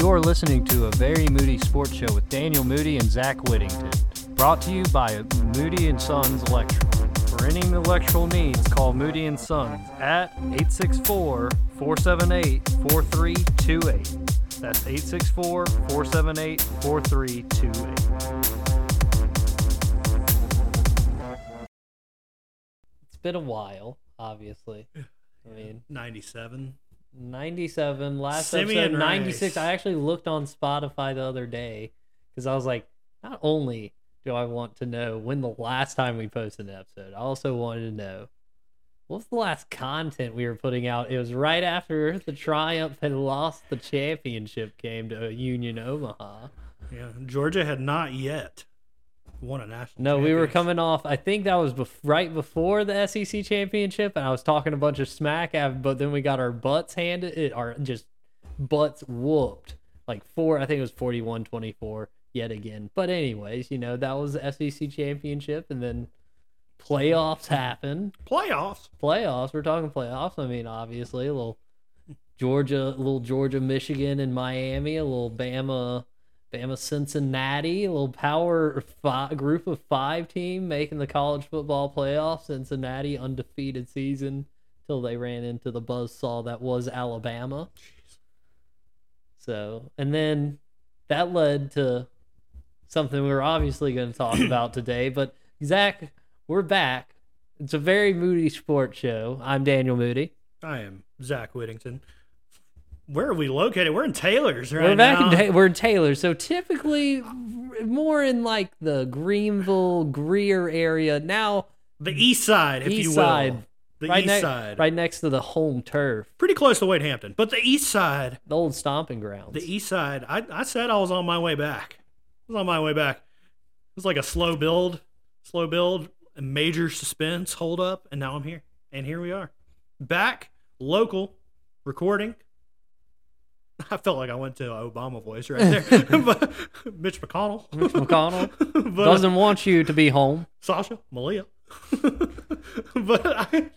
You're listening to a very Moody sports show with Daniel Moody and Zach Whittington. Brought to you by Moody and Sons Electrical. For any electrical needs, call Moody and Sons at 864-478-4328. That's 864-478-4328. It's been a while, obviously. I mean, 97. 97 last Simeon episode 96 Rice. i actually looked on spotify the other day because i was like not only do i want to know when the last time we posted an episode i also wanted to know what's the last content we were putting out? It was right after the triumph had lost the championship game to union omaha. Yeah, Georgia had not yet won a national. no we were coming off i think that was bef- right before the sec championship and i was talking a bunch of smack but then we got our butts handed it our just butts whooped. Like four i think it was 41 24 yet again. But anyways you know that was the sec championship and then playoffs happen playoffs. playoffs? We're talking playoffs? I mean obviously a little georgia a little georgia michigan and miami a little bama bama cincinnati a little power five, group of five team making the college football playoffs cincinnati undefeated season till they ran into the buzzsaw that was alabama. So and then that led to something we were obviously going to talk about today but zach we're back. It's a very moody sports show. I'm daniel moody. I am Zach Whittington. Where are we located? We're in Taylor's right we're back now. in Ta- we're in Taylor, so typically more in like the Greenville, Greer area. Now the east side, if east you will. side, The right east ne- side. right next to the home turf, Pretty close to Wade Hampton. But the east side, the old stomping grounds. the east side, I, I said I was on my way back. I was on my way back. It was like a slow build, slow build, a major suspense, hold up, and now I'm here. And here we are. Back, local, recording. I felt like I went to Obama voice right there. but Mitch McConnell. Mitch McConnell but, doesn't want you to be home. Sasha, Malia. but I, am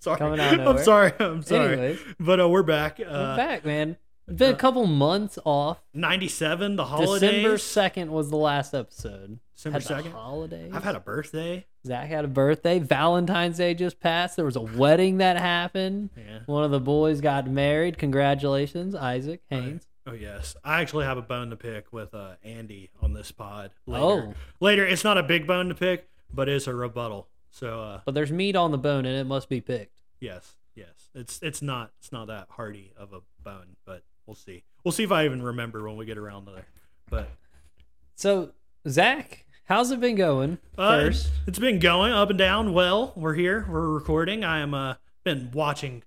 sorry. Coming out of I'm sorry. I'm sorry. Anyways. But uh, we're back. Uh, We're back, man. It's been a couple months off. 97, the holidays. December second was the last episode. December Had the 2nd. holidays. I've had a birthday. Zach had a birthday. Valentine's Day just passed. There was a wedding that happened. Yeah. One of the boys got married. Congratulations, Isaac Haynes. Oh yes, I actually have a bone to pick with uh, Andy on this pod. Later. Oh. later. It's not a big bone to pick, but it's a rebuttal. So uh, But there's meat on the bone and it must be picked. yes, yes, it's it's not it's not that hardy of a bone, but we'll see. We'll see if I even remember when we get around to there. But So, Zach, how's it been going? Uh, First, it's been going up and down. Well, we're here. We're recording. I am uh been watching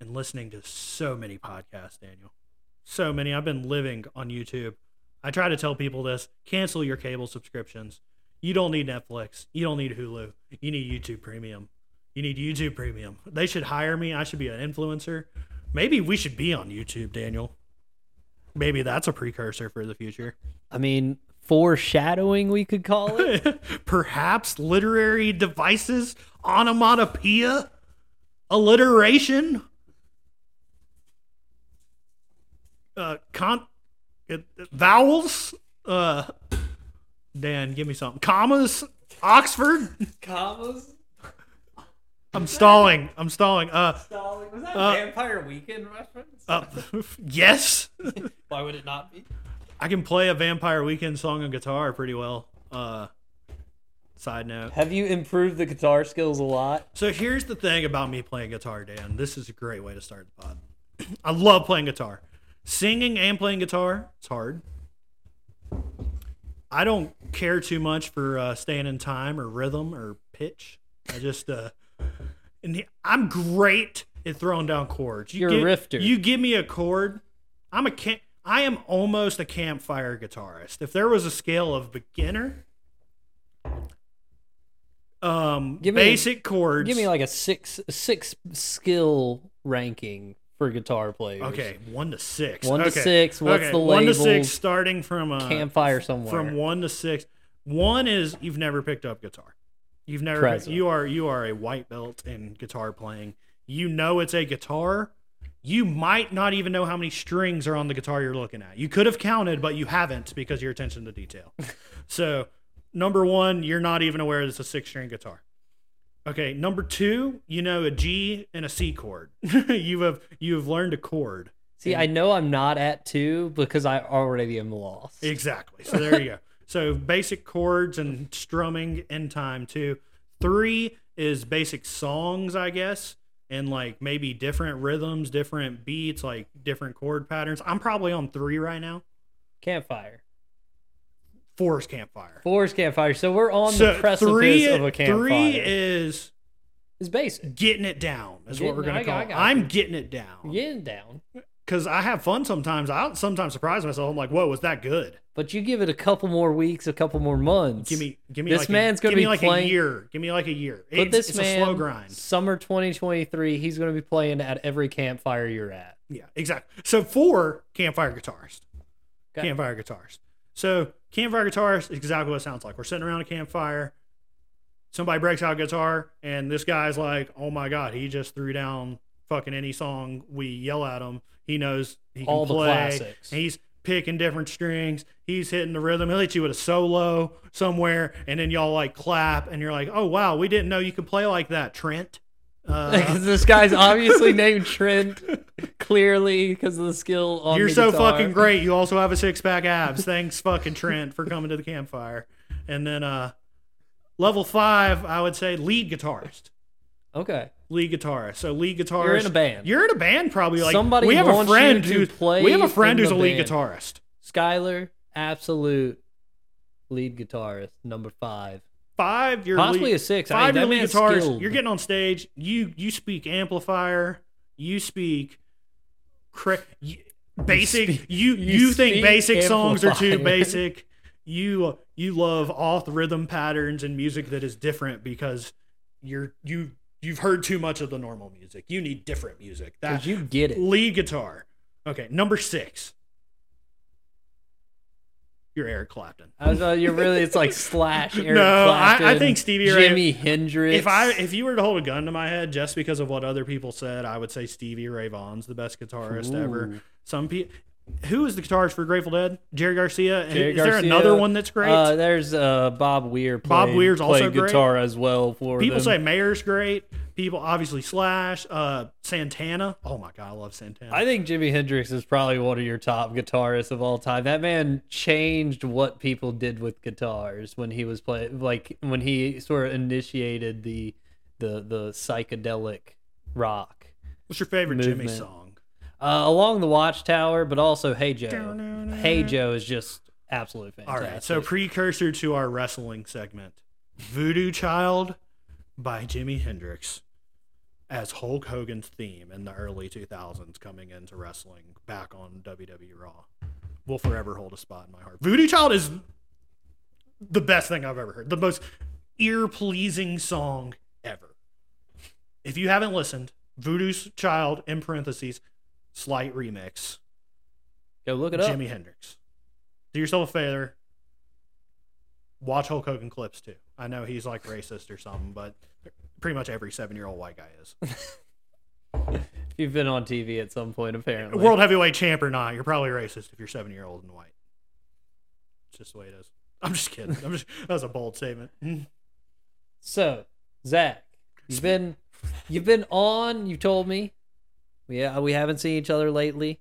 and listening to so many podcasts, Daniel. So many. I've been living on YouTube. I try to tell people this: cancel your cable subscriptions. You don't need Netflix. You don't need Hulu. You need YouTube Premium. You need YouTube Premium. They should hire me. I should be an influencer. Maybe we should be on YouTube, Daniel. Maybe that's a precursor for the future. I mean, foreshadowing, we could call it. Perhaps literary devices, onomatopoeia, alliteration, uh, con- uh, vowels. Uh, Dan, give me something. Commas, Oxford. Commas? I'm stalling. I'm stalling. Uh, Was that Uh, Vampire Weekend reference? uh, yes, Why would it not be? I can play a Vampire Weekend song on guitar pretty well. Uh, side note. Have you improved the guitar skills a lot? So here's the thing about me playing guitar, Dan. This is a great way to start the pod. I love playing guitar. Singing and playing guitar, it's hard. I don't care too much for uh, staying in time or rhythm or pitch. I just, uh, and he- I'm great at throwing down chords. You You're a give- rifter. You give me a chord, I'm a camp. I am almost a campfire guitarist. If there was a scale of beginner, um, Give me a- basic chords. Give me like a six six skill ranking for guitar players. Okay, one to six. One to six, what's okay. the One to six, starting from uh, Campfire somewhere. from one to six. One is you've never picked up guitar. You've never. Present. You are you are a white belt in guitar playing. You know it's a guitar. you might not even know how many strings are on the guitar you're looking at. You could have counted, but you haven't because your attention to detail. so, number one, you're not even aware it's a six string guitar. Okay, number two, you know a G and a C chord. you have you have learned a chord. See, I know I'm not at two because I already am lost. Exactly. So there you go. So basic chords and strumming in time too. Three is basic songs, I guess, and like maybe different rhythms, different beats, like different chord patterns. I'm probably on three right now. Campfire. Four is campfire. Four is campfire. So we're on so the precipice three, of a campfire. Three is It's basic. getting it down. Is what we're gonna I call. I it. got I'm you. getting it down Getting down. because I have fun sometimes. I sometimes surprise myself. I'm like, whoa, was that good? But you give it a couple more weeks, a couple more months. Give me, give me. This like man's give me be like playing- a year. Give me like a year. But this it's man, a slow grind. summer 2023, he's going to be playing at every campfire you're at. Yeah, exactly. So four campfire guitarist. Okay. Campfire guitarist. So campfire guitarist is exactly what it sounds like. We're sitting around a campfire. Somebody breaks out a guitar, and this guy's like, "Oh my god, he just threw down fucking any song we yell at him. He knows he can All the play. classics. He's picking different strings. He's hitting the rhythm. He'll hit you with a solo somewhere, and then y'all like clap, and you're like, "Oh wow, we didn't know you could play like that, Trent." Uh, this guy's obviously named Trent, clearly because of the skill on You're so guitar. fucking great. You also have a six pack abs. Thanks, fucking Trent, for coming to the campfire. And then uh level five, I would say lead guitarist. Okay. Lead guitarist. So lead guitarist. You're in a band. You're in a band, probably. Like Somebody we have a friend who play we have a friend who's a lead band. guitarist. Skylar, absolute lead guitarist, number five. Five, you're Possibly lead, a six. I mean, Five, lead guitarist. skilled. You're getting on stage. You you speak amplifier. You speak. Cra- you, basic. speak- you you you, think basic songs are too basic. You you love off rhythm patterns and music that is different because you're you you've heard too much of the normal music. You need different music. That you get it. lead guitar. Okay, number six. You're Eric Clapton. I was, uh, you're really, it's like Slash, Eric No, I- I think Stevie Ray- Jimi Hendrix. If I if you were to hold a gun to my head just because of what other people said, I would say Stevie Ray Vaughan's the best guitarist ever. Some people. Who is the guitarist for Grateful Dead? Jerry Garcia. Jerry is there another one that's great? Uh, there's uh, Bob Weir. Bob Weir's also great. guitar as well for people them. say Mayer's great. People obviously Slash, uh, Santana. Oh my god, I love Santana. I think Jimi Hendrix is probably one of your top guitarists of all time. That man changed what people did with guitars when he was playing, like when he sort of initiated the the the psychedelic rock What's your favorite Jimmy song? Uh, along the Watchtower, but also Hey Joe. Hey Joe is just absolutely fantastic. right, so precursor to our wrestling segment, Voodoo Child by Jimi Hendrix as Hulk Hogan's theme in the early 2000s coming into wrestling back on WWE Raw will forever hold a spot in my heart. Voodoo Child is the best thing I've ever heard. The most ear-pleasing song ever. If you haven't listened, Voodoo Child in parentheses slight remix go look it up. Jimi Hendrix. Do yourself a favor. Watch Hulk Hogan clips too. I know he's like racist or something, but pretty much every seven year old white guy is. You've been on TV at some point, apparently. World heavyweight champ or not, you're probably racist if you're seven year old and white. It's just the way it is. I'm just kidding. I'm just that was a bold statement. Mm-hmm. So, Zach, you've been you've been on. You told me, yeah, we haven't seen each other lately.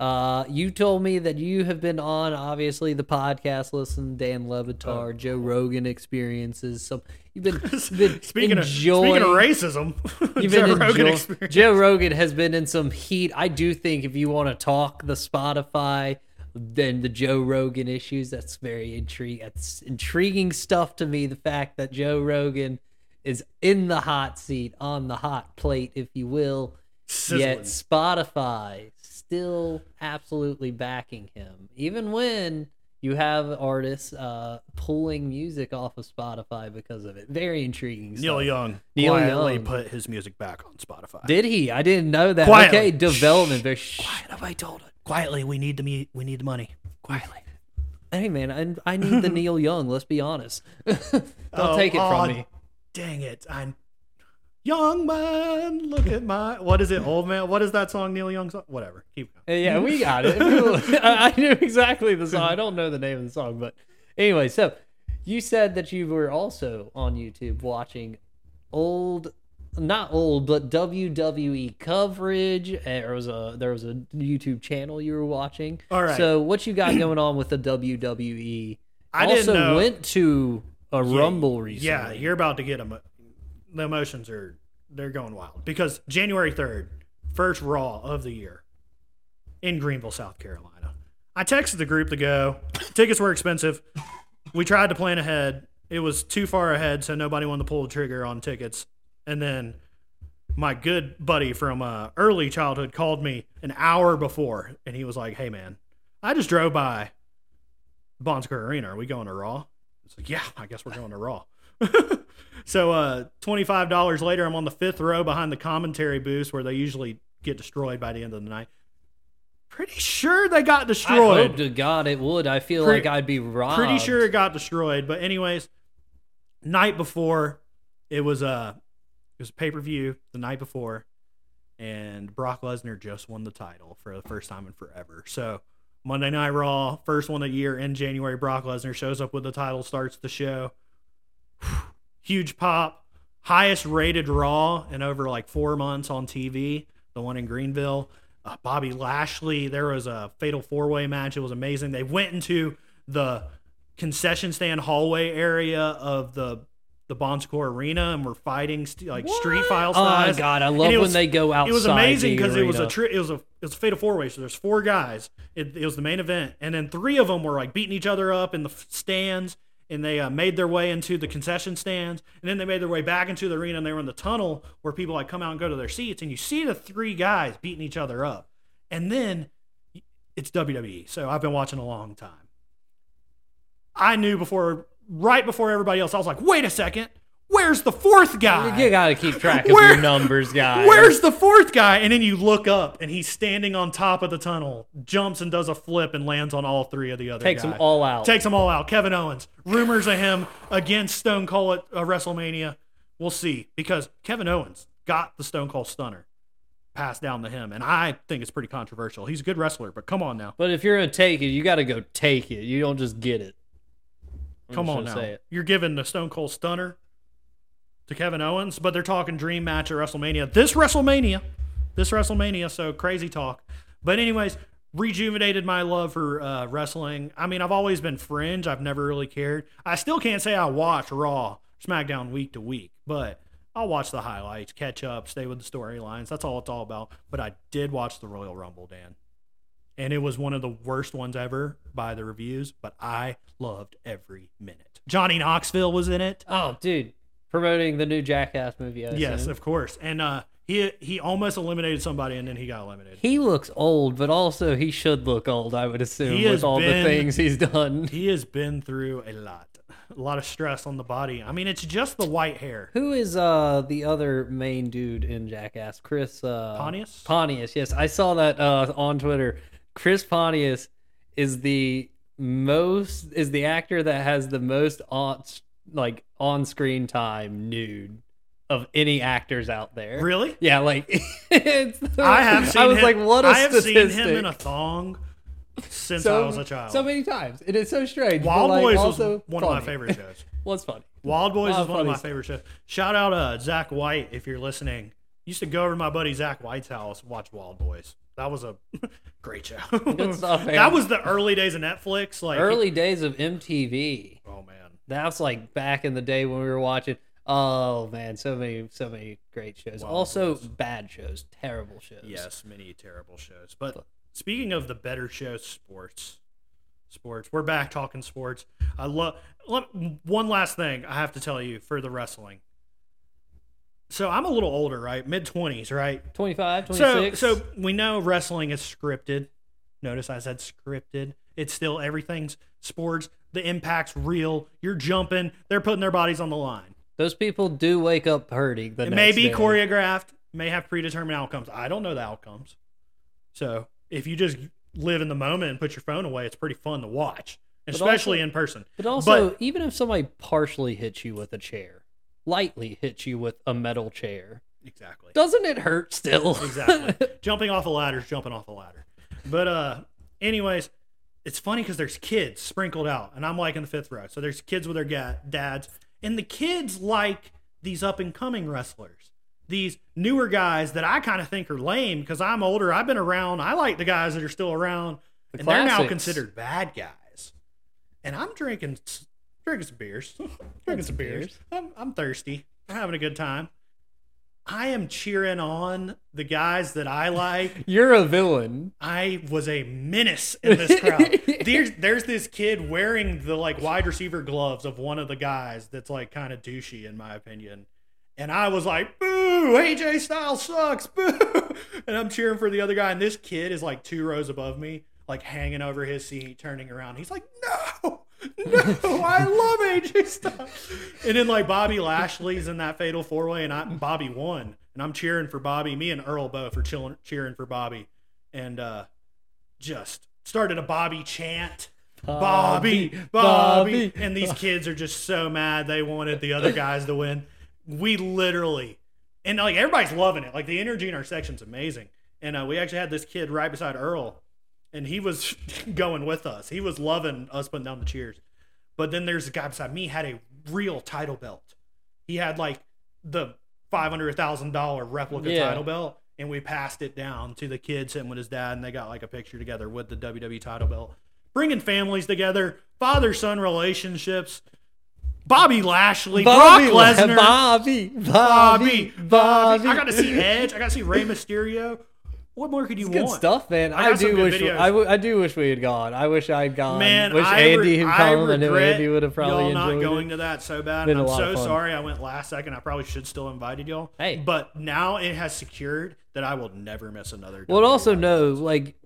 Uh, you told me that you have been on, obviously, the podcast. Listen, Dan Le Batard, Joe Rogan experiences. Some you've been, you've been speaking of enjoying. speaking of racism, You've Joe been Rogan enjoy- experience. Joe Rogan has been in some heat. I do think if you want to talk the Spotify, then the Joe Rogan issues, that's very intriguing. That's intriguing stuff to me. The fact that Joe Rogan is in the hot seat, on the hot plate, if you will, yet Spotify still absolutely backing him, even when you have artists uh, pulling music off of Spotify because of it. Very intriguing. Neil. Young Neil quietly Young. put his music back on Spotify. Did he? I didn't know that. Quietly. Okay, development. Very Quiet, nobody told it. Quietly, we need the me- we need the money. Quietly. Hey man, I, I need the Neil Young. Let's be honest. Don't Oh, take it aw, from me. Dang it! I Young man, look at my. What is it, old man? What is that song, Neil Young song? Whatever. Keep going. Uh, Yeah, we got it. I knew exactly the song. I don't know the name of the song, but anyway, so you said that you were also on YouTube watching old, not old, but WWE coverage. There was a there was a YouTube channel you were watching. All right. So what you got going on with the WWE? I also didn't know- went to a Rumble recently. Yeah, you're about to get them. The emotions are they're going wild because January third, first Raw of the year, in Greenville, South Carolina. I texted the group to go. Tickets were expensive. We tried to plan ahead. It was too far ahead, so nobody wanted to pull the trigger on tickets. And then my good buddy from uh, early childhood called me an hour before, and he was like, "Hey, man, I just drove by Bon Secours Arena. Are we going to Raw?" It's like, "Yeah, I guess we're going to Raw." so, uh, twenty five dollars later, I'm on the fifth row behind the commentary booth where they usually get destroyed by the end of the night. Pretty sure they got destroyed. I hope to God it would. I feel Pre- like I'd be robbed. Pretty sure it got destroyed. But anyways, night before, it was a it was a pay per view the night before, and Brock Lesnar just won the title for the first time in forever. So Monday Night Raw, first one of the year in January, Brock Lesnar shows up with the title, starts the show. Huge pop, highest rated Raw in over like four months on TV. The one in Greenville. Uh, Bobby Lashley. There was a fatal four way match. It was amazing. They went into the concession stand hallway area of the the Bon Secours Arena and were fighting st- like street file size. Oh my. God, I love it when was- they go outside. It was amazing because because it was a tri- it was a it was a fatal four way. So there's four guys. It, it was the main event, and then three of them were like beating each other up in the f- stands, and they uh, made their way into the concession stands, and then they made their way back into the arena, and they were in the tunnel where people like come out and go to their seats, and you see the three guys beating each other up, and then it's WWE. So I've been watching a long time. I knew before, right before everybody else, I was like, wait a second. Where's the fourth guy? You gotta keep track of Where- your numbers, guys. Where's the fourth guy? And then you look up and he's standing on top of the tunnel, jumps and does a flip and lands on all three of the other takes them all out? Takes them all out. Kevin Owens. Rumors of him against Stone Cold at uh, WrestleMania. We'll see. Because Kevin Owens got the Stone Cold Stunner passed down to him. And I think it's pretty controversial. He's a good wrestler, but come on now. but if you're gonna take it, you gotta go take it. You don't just get it. I'm Come just on now. say it. You're giving the Stone Cold Stunner to Kevin Owens, but they're talking dream match at WrestleMania. This WrestleMania, this WrestleMania. So crazy talk. But anyways, rejuvenated my love for uh, wrestling. I mean, I've always been fringe. I've never really cared. I still can't say I watch Raw, SmackDown week to week, but I'll watch the highlights, catch up, stay with the storylines. That's all it's all about. But I did watch the Royal Rumble, Dan and it was one of the worst ones ever by the reviews, but I loved every minute. Johnny Knoxville was in it. Oh, dude, promoting the new Jackass movie. I Yes, assume. of course. And uh he he almost eliminated somebody and then he got eliminated. He looks old, but also he should look old. I would assume He with all been- the things he's done. He has been through a lot. A lot of stress on the body. I mean, it's just the white hair. Who is uh the other main dude in Jackass? Chris uh Pontius? Pontius, yes. I saw that uh on Twitter. Chris Pontius is the most is the actor that has the most on like on screen time nude of any actors out there. Really? Yeah, like it's, I have seen I was him, like, what a I have statistic. seen him in a thong since so, I was a child. so many times. It is so strange. Wild like, Boys also was one of my favorite shows. was funny. Wildboyz Lot is one of my stuff. favorite shows. Shout out uh Zach White if you're listening. Used to go over to my buddy Zach White's house watch Wildboyz. That was a great show. Good stuff, man. that was the early days of Netflix. Like Early days of MTV. Oh man. That was like back in the day when we were watching. Oh man, so many, so many great shows. Also bad shows, terrible shows. Yes, many terrible shows. But speaking of the better shows, sports. Sports. We're back talking sports. I love one last thing I have to tell you for the wrestling. So I'm a little older, right? Mid 20s, right? 25, So, so we know wrestling is scripted. Notice I said scripted. It's still everything's sports. The impact's real. You're jumping. They're putting their bodies on the line. those people do wake up hurting. The It may be day. choreographed. May have predetermined outcomes. I don't know the outcomes. So if you just live in the moment and put your phone away, it's pretty fun to watch, especially also- in person. But also, But- even if somebody partially hits you with a chair, lightly hits you with a metal chair, Exactly. doesn't it hurt still? Exactly. jumping off a ladder is jumping off a ladder. But uh anyways, it's funny because there's kids sprinkled out, and I'm like in the fifth row. So there's kids with their ga- dads, and the kids like these up and coming wrestlers, these newer guys that I kind of think are lame because I'm older. I've been around. I like the guys that are still around, The and they're now considered bad guys. And I'm drinking drinking some beers, drinking some beers. beers. I'm, I'm thirsty. I'm having a good time. I am cheering on the guys that I like You're a villain. I was a menace in this crowd. there's there's this kid wearing the like wide receiver gloves of one of the guys that's like kind of douchey in my opinion. And I was like, boo, AJ Styles sucks, boo. And I'm cheering for the other guy. And this kid is like two rows above me, like hanging over his seat, turning around. He's like, no, no, I love AJ Styles. And then like Bobby Lashley's in that fatal four way, and I, Bobby won. And I'm cheering for Bobby. Me and Earl both are chilling, cheering for Bobby. And uh, just started a Bobby chant. Bobby, Bobby, and these kids are just so mad they wanted the other guys to win. We literally, and like everybody's loving it. Like the energy in our section's amazing. And uh, we actually had this kid right beside Earl, and he was going with us. He was loving us putting down the cheers. But then there's a guy beside me had a real title belt. He had like the five hundred thousand dollar replica Yeah. title belt, and we passed it down to the kid sitting with his dad, and they got like a picture together with the WWE title belt, bringing families together, father son relationships. Bobby Lashley, Bobby, Brock Lesnar, Bobby, Bobby, Bobby, Bobby. I got to see Edge. I got to see Rey Mysterio. What more could you Good want? Good stuff, man. I I, do good wish videos. I, w- I do wish we had gone. I wish I had gone. Man, wish I Andy re- had I come. I, knew regret Andy would have probably y'all not going it. to that so bad. Been and a I'm so sorry I went last second. I probably should still invited y'all. Hey. but now it has secured that I will never miss another. Well, WWE also live know like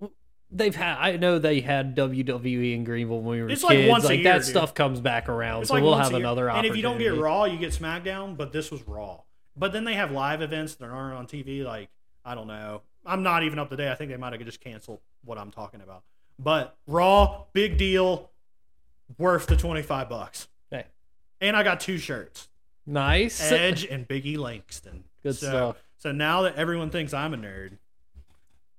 they've had. I know they had WWE in Greenville when we were It's like kids. once a year, that dude. stuff comes back around, It's so like we'll have a year. another And if you don't get Raw, you get SmackDown. But this was Raw. But then they have live events that aren't on TV. Like I don't know. I'm not even up to date. I think they might have just canceled what I'm talking about. But Raw, big deal, worth the 25 bucks. Hey, And I got two shirts. nice. Edge and Biggie Langston. Good so, stuff. So now that everyone thinks I'm a nerd,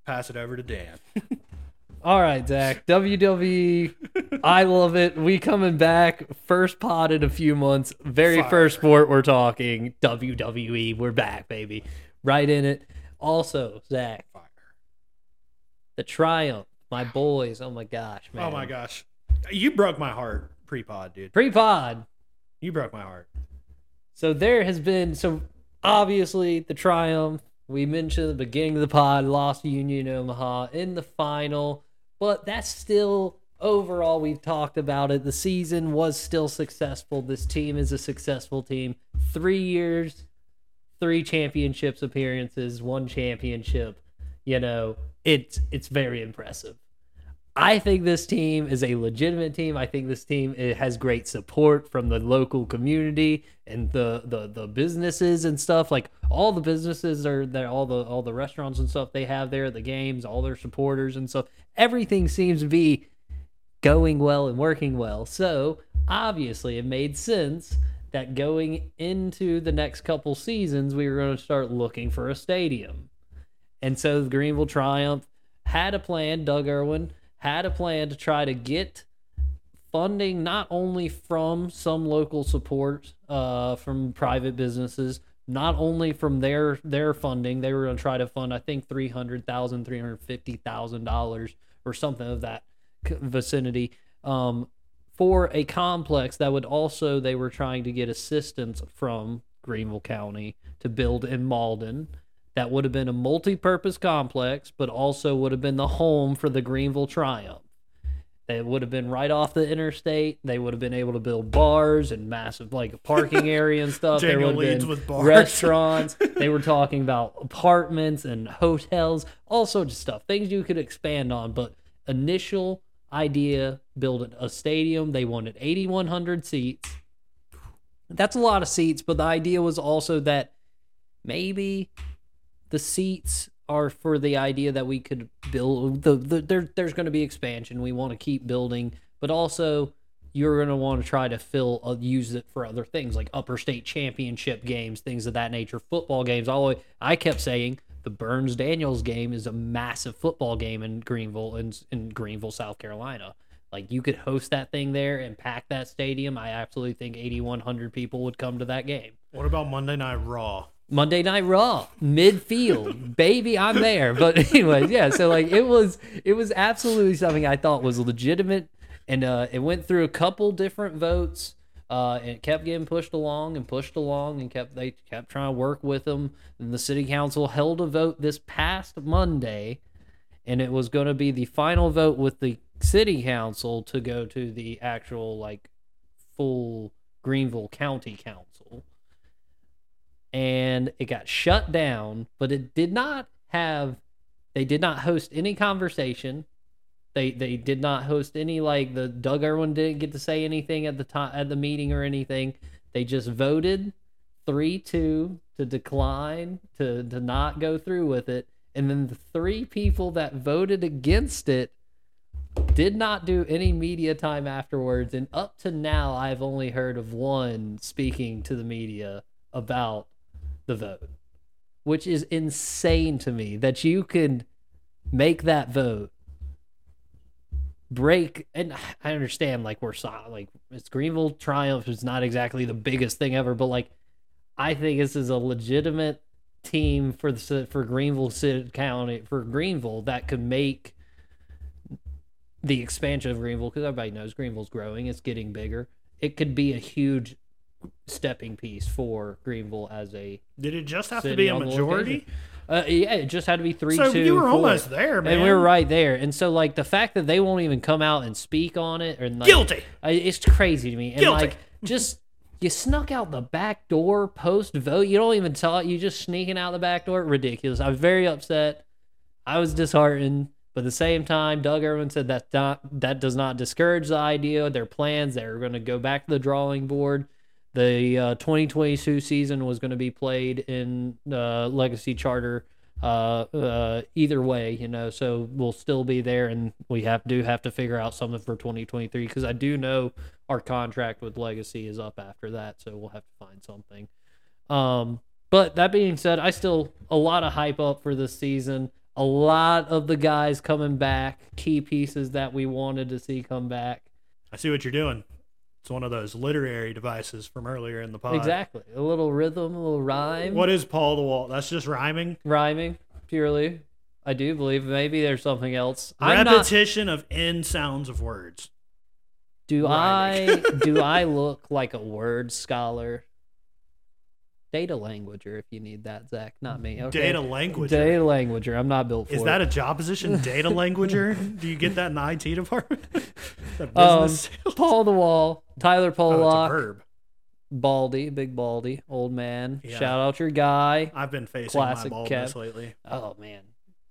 pass it over to Dan. All right, Zach. WWE. I love it. We coming back. First pod in a few months. Very Fire. first sport we're talking. WWE. We're back, baby. Right in it. Also, Zach, Fire. the Triumph. My boys. Oh my gosh, oh man. Oh my gosh. You broke my heart pre pod, dude. Pre pod. You broke my heart. So there has been so obviously the triumph. We mentioned at the beginning of the pod lost Union Omaha in the final, but that's still overall we've talked about it. The season was still successful. This team is a successful team. Three years, three championships appearances, one championship. You know, it's it's very impressive. I think this team is a legitimate team. I think this team it has great support from the local community and the, the the businesses and stuff. Like all the businesses are there, all the all the restaurants and stuff they have there, the games, all their supporters and stuff. Everything seems to be going well and working well. So obviously, it made sense that going into the next couple seasons, we were going to start looking for a stadium. And so the Greenville Triumph had a plan. Doug Irwin had a plan to try to get funding not only from some local support uh, from private businesses, not only from their their funding. They were going to try to fund, I think, three hundred thousand, three hundred fifty thousand dollars or something of that vicinity. Um, for a complex that would also they were trying to get assistance from Greenville County to build in Mauldin that would have been a multi-purpose complex but also would have been the home for the Greenville Triumph. It would have been right off the interstate. They would have been able to build bars and massive like a parking area and stuff. there would have been with bars. restaurants. they were talking about apartments and hotels, all sorts of stuff. Things you could expand on, but initial idea build a stadium. They wanted 8100 seats. That's a lot of seats, but the idea was also that maybe the seats are for the idea that we could build the, the there, there's going to be expansion we want to keep building but also you're going to want to try to fill uh, use it for other things like upper state championship games, things of that nature, football games. Always I kept saying the Byrnes Daniels game is a massive football game in Greenville in, in Greenville, South Carolina. Like you could host that thing there and pack that stadium. I absolutely think 8100 people would come to that game. What about Monday Night Raw? Monday Night Raw, midfield, baby, I'm there. But anyways, yeah. So like it was, it was absolutely something I thought was legitimate, and uh, it went through a couple different votes. Uh, and it kept getting pushed along and pushed along, and kept they kept trying to work with them. And the city council held a vote this past Monday, and it was going to be the final vote with the city council to go to the actual like full Greenville County Council and it got shut down, but it did not have they did not host any conversation. They they did not host any like the Doug Irwin didn't get to say anything at the time at the meeting or anything. They just voted three two to decline to to not go through with it, and then the three people that voted against it did not do any media time afterwards. And up to now, I've only heard of one speaking to the media about the vote, which is insane to me that you can make that vote break and I understand like we're like it's Greenville triumph is not exactly the biggest thing ever but like I think this is a legitimate team for the for Greenville City County for Greenville that could make the expansion of Greenville because everybody knows Greenville's growing it's getting bigger it could be a huge stepping piece for Greenville as a. Did it just have to be a majority? Uh, yeah, it just had to be three. So two, you were four. almost there, man. and we were right there. And so, like the fact that they won't even come out and speak on it, or like, guilty. I, it's crazy to me. And Guilty. like, just you snuck out the back door post vote. You don't even tell it. You just sneaking out the back door. Ridiculous. I was very upset. I was disheartened. But at the same time, Doug Irwin said that not, that does not discourage the idea. Their plans. They're going to go back to the drawing board. The uh, 2022 season was going to be played in uh, Legacy Charter. Uh, uh, either way, you know, so we'll still be there, and we have do have to figure out something for 2023 because I do know our contract with Legacy is up after that, so we'll have to find something. Um, but that being said, I still a lot of hype up for this season. A lot of the guys coming back, key pieces that we wanted to see come back. I see what you're doing. It's one of those literary devices from earlier in the pod. Exactly. A little rhythm, a little rhyme. What is Paul the Wall? That's just rhyming. Rhyming, purely. I do believe maybe there's something else. I'm not, Repetition of end sounds of words. do I do I look like a word scholar? Data languager, if you need that, Zach, not me. Okay. Data language. Data languager. I'm not built for Is it. that a job position? Data languager? Do you get that in the IT department? the Um, business sales? Paul the Wall, Tyler Oh, it's verb. Baldy, big Baldy, old man. Yeah. Shout out your guy. I've been facing Classic my baldness Kev. lately. Oh man,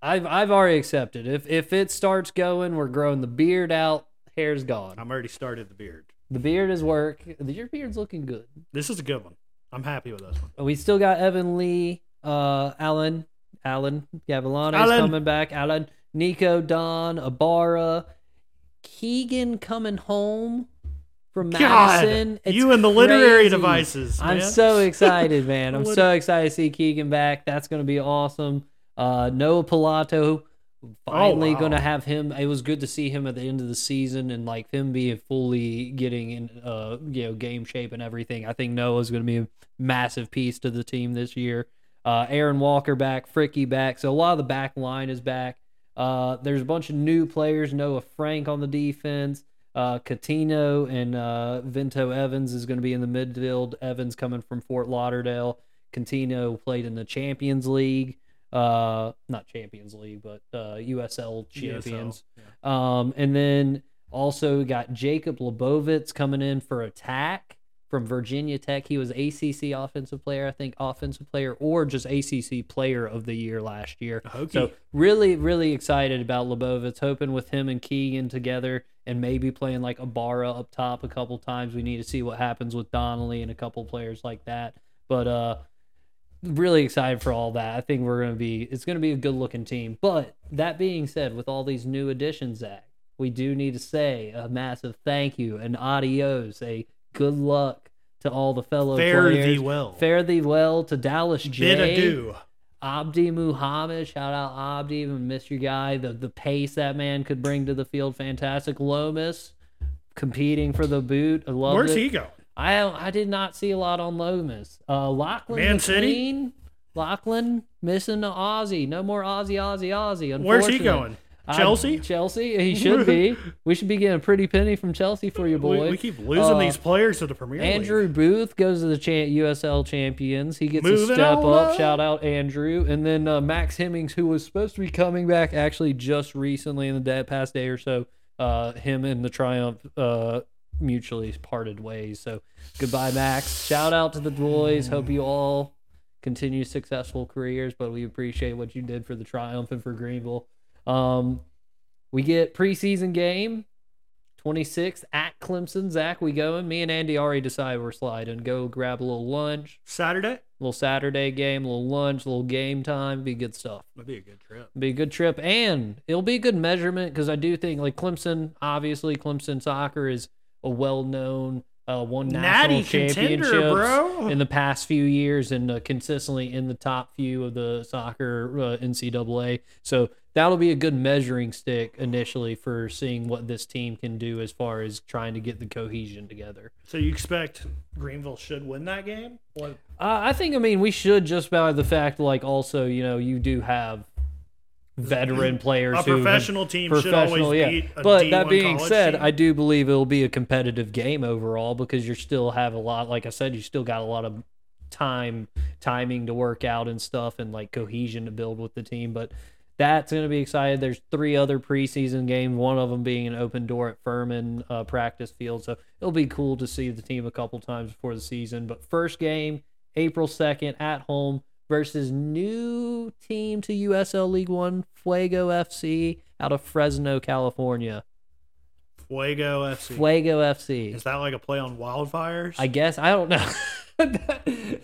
I've I've already accepted. If if it starts going, we're growing the beard out. Hair's gone. I'm already started the beard. The beard is work. Your beard's looking good. This is a good one. I'm happy with this one. We still got Evan Lee, uh, Alan, Alan Gavilanes Alan. coming back. Alan, Nico, Don, Abara, Keegan coming home from Madison. God, It's you and the literary crazy. devices. I'm so excited, man. I'm so excited to see Keegan back. That's going to be awesome. Uh, Noah Pilato, finally Oh, wow. going to have him. It was good to see him at the end of the season and like him being fully getting in, uh, you know, game shape and everything. I think Noah's going to be a massive piece to the team this year. Uh, Aaron Walker back, Fricky back. So a lot of the back line is back. Uh, there's a bunch of new players. Noah Frank on the defense. Uh, Catino and uh, Vinto Evans is going to be in the midfield. Evans coming from Fort Lauderdale. Catino played in the Champions League. Uh, not Champions League, but uh, USL champions. USL, Um, and then also got Jacob Lebovitz coming in for attack from Virginia Tech. He was ACC offensive player, I think, offensive player, or just ACC player of the year last year. Hokey. So really, really excited about Lebovitz. Hoping with him and Keegan together, and maybe playing like Abara up top a couple times. We need to see what happens with Donnelly and a couple players like that. But uh, really excited for all that. I think we're gonna be. It's gonna be a good looking team. But that being said, with all these new additions, Zach, we do need to say a massive thank you and adios, a good luck to all the fellow Fare players. thee well. Fare thee well to Dallas Jaye Bid adieu. Abdi Muhammad, shout out Abdi, even miss your guy. The the pace that man could bring to the field, fantastic. Lomas competing for the boot, I love Where's it. he going? I I did not see a lot on Lomas. Uh, Lachlan Man City? Lachlan missing the Aussie. No more Aussie, Aussie, Aussie. Where's he going? I- Chelsea? Chelsea. He should be. we should be getting a pretty penny from Chelsea for you, boy. we keep losing Uh, these players to the Premier League. Andrew Booth goes to the cha- USL champions. He gets Moving a step up. up. Shout out Andrew. And then uh, Max Hemmings, who was supposed to be coming back actually just recently in the past day or so. Uh, him and the Triumph uh, mutually parted ways. So goodbye, Max. Shout out to the boys. Hope you all continue successful careers, but we appreciate what you did for the Triumph and for Greenville. Um, we get preseason game 26 at Clemson. Zach, we going? Me and Andy already decided we're sliding. Go grab a little lunch, Saturday? a little Saturday game, a little lunch, a little game time. Be good stuff. That'd be a good trip. Be a good trip, and it'll be a good measurement because I do think like Clemson. Obviously, Clemson soccer is a well-known, uh, won national Natty contender, championships in the past few years and uh, consistently in the top few of the soccer uh, NCAA. So that'll be a good measuring stick initially for seeing what this team can do as far as trying to get the cohesion together. So you expect Greenville should win that game? What? Uh, I think, I mean, we should just by the fact, like, also, you know, you do have veteran players A professional team should always professional, yeah. beat a But D1 that being said, team. I do believe it'll be a competitive game overall because you still have a lot. Like I said, you still got a lot of time, timing to work out and stuff, and like cohesion to build with the team. But that's going to be exciting. There's three other preseason games. One of them being an open door at Furman uh, practice field, so it'll be cool to see the team a couple times before the season. But first game, April second at home versus new team to USL League One, Fuego FC out of Fresno, California. Fuego FC. Fuego FC. Is that like a play on wildfires? I guess I don't know.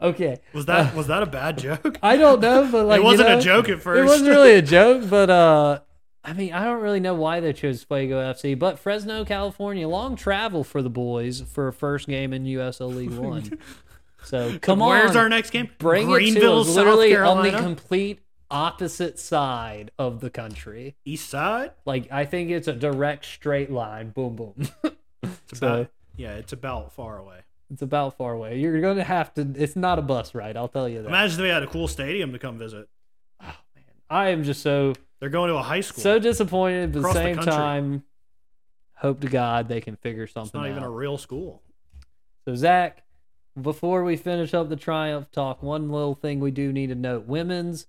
okay, was that was that a bad joke? I don't know, but like it wasn't know, a joke at first. It wasn't really a joke, but uh, I mean, I don't really know why they chose Fuego FC, but Fresno, California, long travel for the boys for a first game in USL League One. So come on, Where's our next game? bring Greenville, it to us. Literally on the complete opposite side of the country. East side. Like I think it's a direct straight line. Boom, boom. It's So- about yeah, it's about far away. it's about far away. You're gonna have to. It's not a bus ride. I'll tell you that. Imagine if they had a cool stadium to come visit. Oh man. I am just so They're going to a high school. so disappointed, but at the same time, hope to God they can figure it's something not out. even a real school. So Zach, before we finish up the Triumph talk, one little thing we do need to note: women's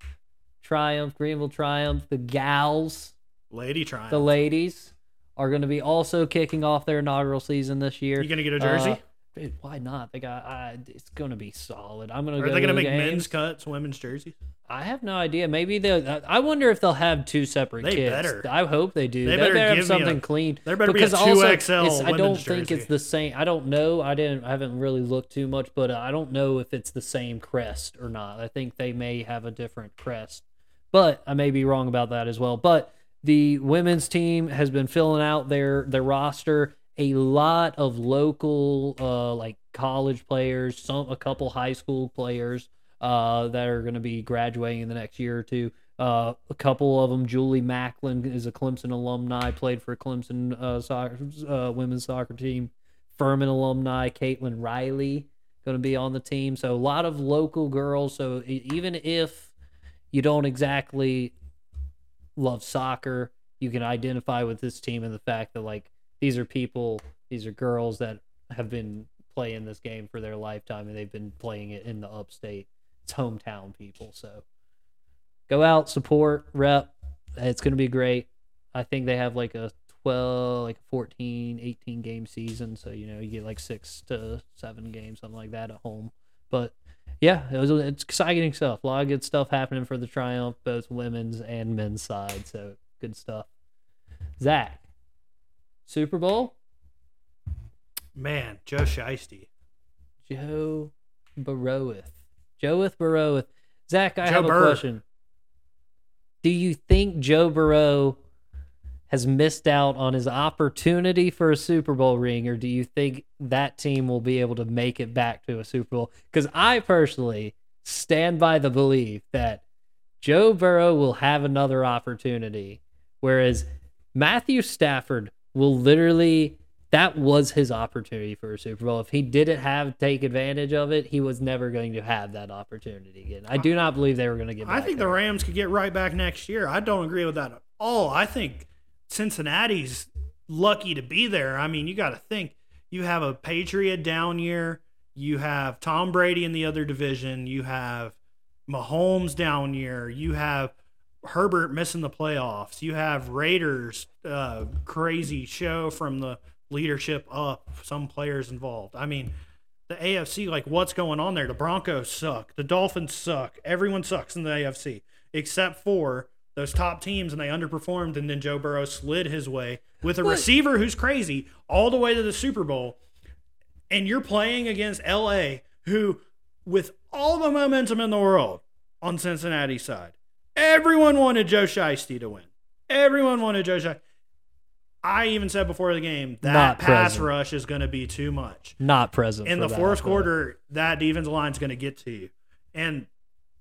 Triumph, Greenville Triumph, the gals, Lady triumph, the ladies are going to be also kicking off their inaugural season this year. you gonna get a jersey? Uh, dude, why not? They got. I, it's going to be solid. I'm going to Are go. they gonna the make games. men's cuts, women's jerseys? I have no idea. Maybe they. I wonder if they'll have two separate They kits. better. I hope they do. They They, better better, have me a- something clean. there better be a because 2XL it's- I don't think jersey. it's the same. I don't know. I didn't. I haven't really looked too much, but I don't know if it's the same crest or not. I think they may have a different crest, but I may be wrong about that as well. But the women's team has been filling out their their roster. A lot of local, uh, like college players, some a couple high school players uh, that are going to be graduating in the next year or two. Uh, a couple of them, Julie Macklin is a Clemson alumni, played for Clemson uh, soccer, uh, women's soccer team. Furman alumni, Caitlin Riley, going to be on the team. So a lot of local girls. So even if you don't exactly love soccer, you can identify with this team and the fact that like these are people, these are girls that have been playing this game for their lifetime and they've been playing it in the upstate. It's hometown people. So go out, support, rep. It's going to be great. I think they have like a 12, like a 14, 18 game season. So, you know, you get like six to seven games, something like that at home. But yeah, it was it's exciting stuff. A lot of good stuff happening for the Triumph, both women's and men's side. So good stuff. Zach, Super Bowl, Man, Joe Shiesty. Joe Barowith. Joeth Barowith. Zach, I Joe have a Burr. question. Do you think Joe Burrow has missed out on his opportunity for a Super Bowl ring, or do you think that team will be able to make it back to a Super Bowl? Because I personally stand by the belief that Joe Burrow will have another opportunity, whereas Matthew Stafford will literally that was his opportunity for a Super Bowl. If he didn't have take advantage of it, he was never going to have that opportunity again. I do not believe they were going to get. I think there. the Rams could get right back next year. I don't agree with that at all. I think Cincinnati's lucky to be there. I mean, you got to think you have a Patriot down year, you have Tom Brady in the other division, you have Mahomes down year, you have Herbert missing the playoffs, you have Raiders uh, crazy show from the leadership up, some players involved. I mean, the AFC, like what's going on there? The Broncos suck, the Dolphins suck, everyone sucks in the AFC except for those top teams, and they underperformed. And then Joe Burrow slid his way with a What? receiver who's crazy all the way to the Super Bowl. And you're playing against LA, who, with all the momentum in the world on Cincinnati's side, everyone wanted Joe Shiesty to win. Everyone wanted Joe Shiesty. I even said before the game that Not pass present. rush is going to be too much not present in the that, fourth but- quarter, that defensive line's going to get to you, and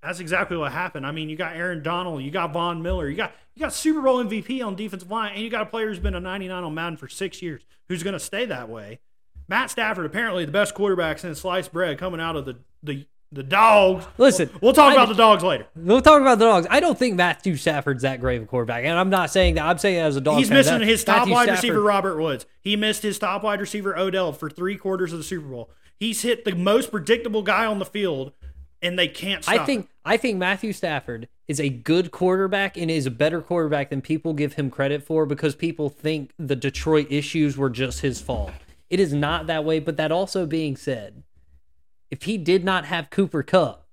that's exactly what happened. I mean, you got Aaron Donald, you got Von Miller, you got you got Super Bowl MVP on defensive line, and you got a player who's been a 99 on Madden for six years, who's going to stay that way. Matt Stafford, apparently the best quarterback since sliced bread, coming out of the the the dogs. Listen, we'll, we'll talk I- about the dogs later. We'll talk about the dogs. I don't think Matthew Stafford's that great of a quarterback, and I'm not saying that. I'm saying as a dog. He's fan, missing that his top Matthew wide Stafford- receiver, Robert Woods. He missed his top wide receiver, Odell, for three quarters of the Super Bowl. He's hit the most predictable guy on the field, and they can't stop I think him. I think Matthew Stafford is a good quarterback and is a better quarterback than people give him credit for because people think the Detroit issues were just his fault. It is not that way. But that also being said, if he did not have Cooper Kupp,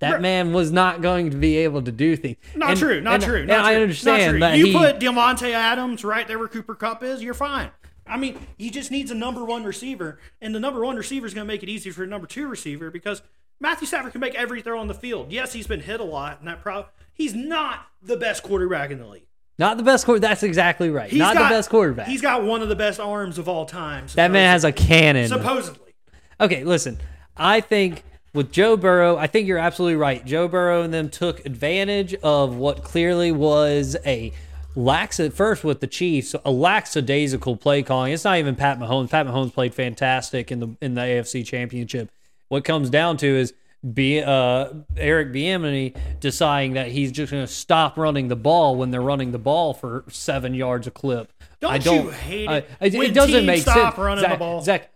that man was not going to be able to do things. Not And- true. Not and- true. And Not I understand not true. that you he, put Davante Adams right there where Cooper Kupp is, you're fine. I mean, he just needs a number one receiver, and the number one receiver is going to make it easy for a number two receiver because Matthew Stafford can make every throw on the field. Yes, he's been hit a lot, and that probably he's not the best quarterback in the league. not the best quarter. That's exactly right. He's not got, the best quarterback. He's got one of the best arms of all time. that man has a cannon. supposedly. Okay, listen. I think with Joe Burrow, I think you're absolutely right. Joe Burrow and them took advantage of what clearly was a lax at first with the Chiefs, a lackadaisical play calling. It's not even Pat Mahomes. Pat Mahomes played fantastic in the in the AFC Championship. What comes down to is be uh, Eric Bieniemy deciding that he's just going to stop running the ball when they're running the ball for seven yards a clip. Don't I don't you hate I- it it, when it doesn't make stop sense. running the ball? Zach,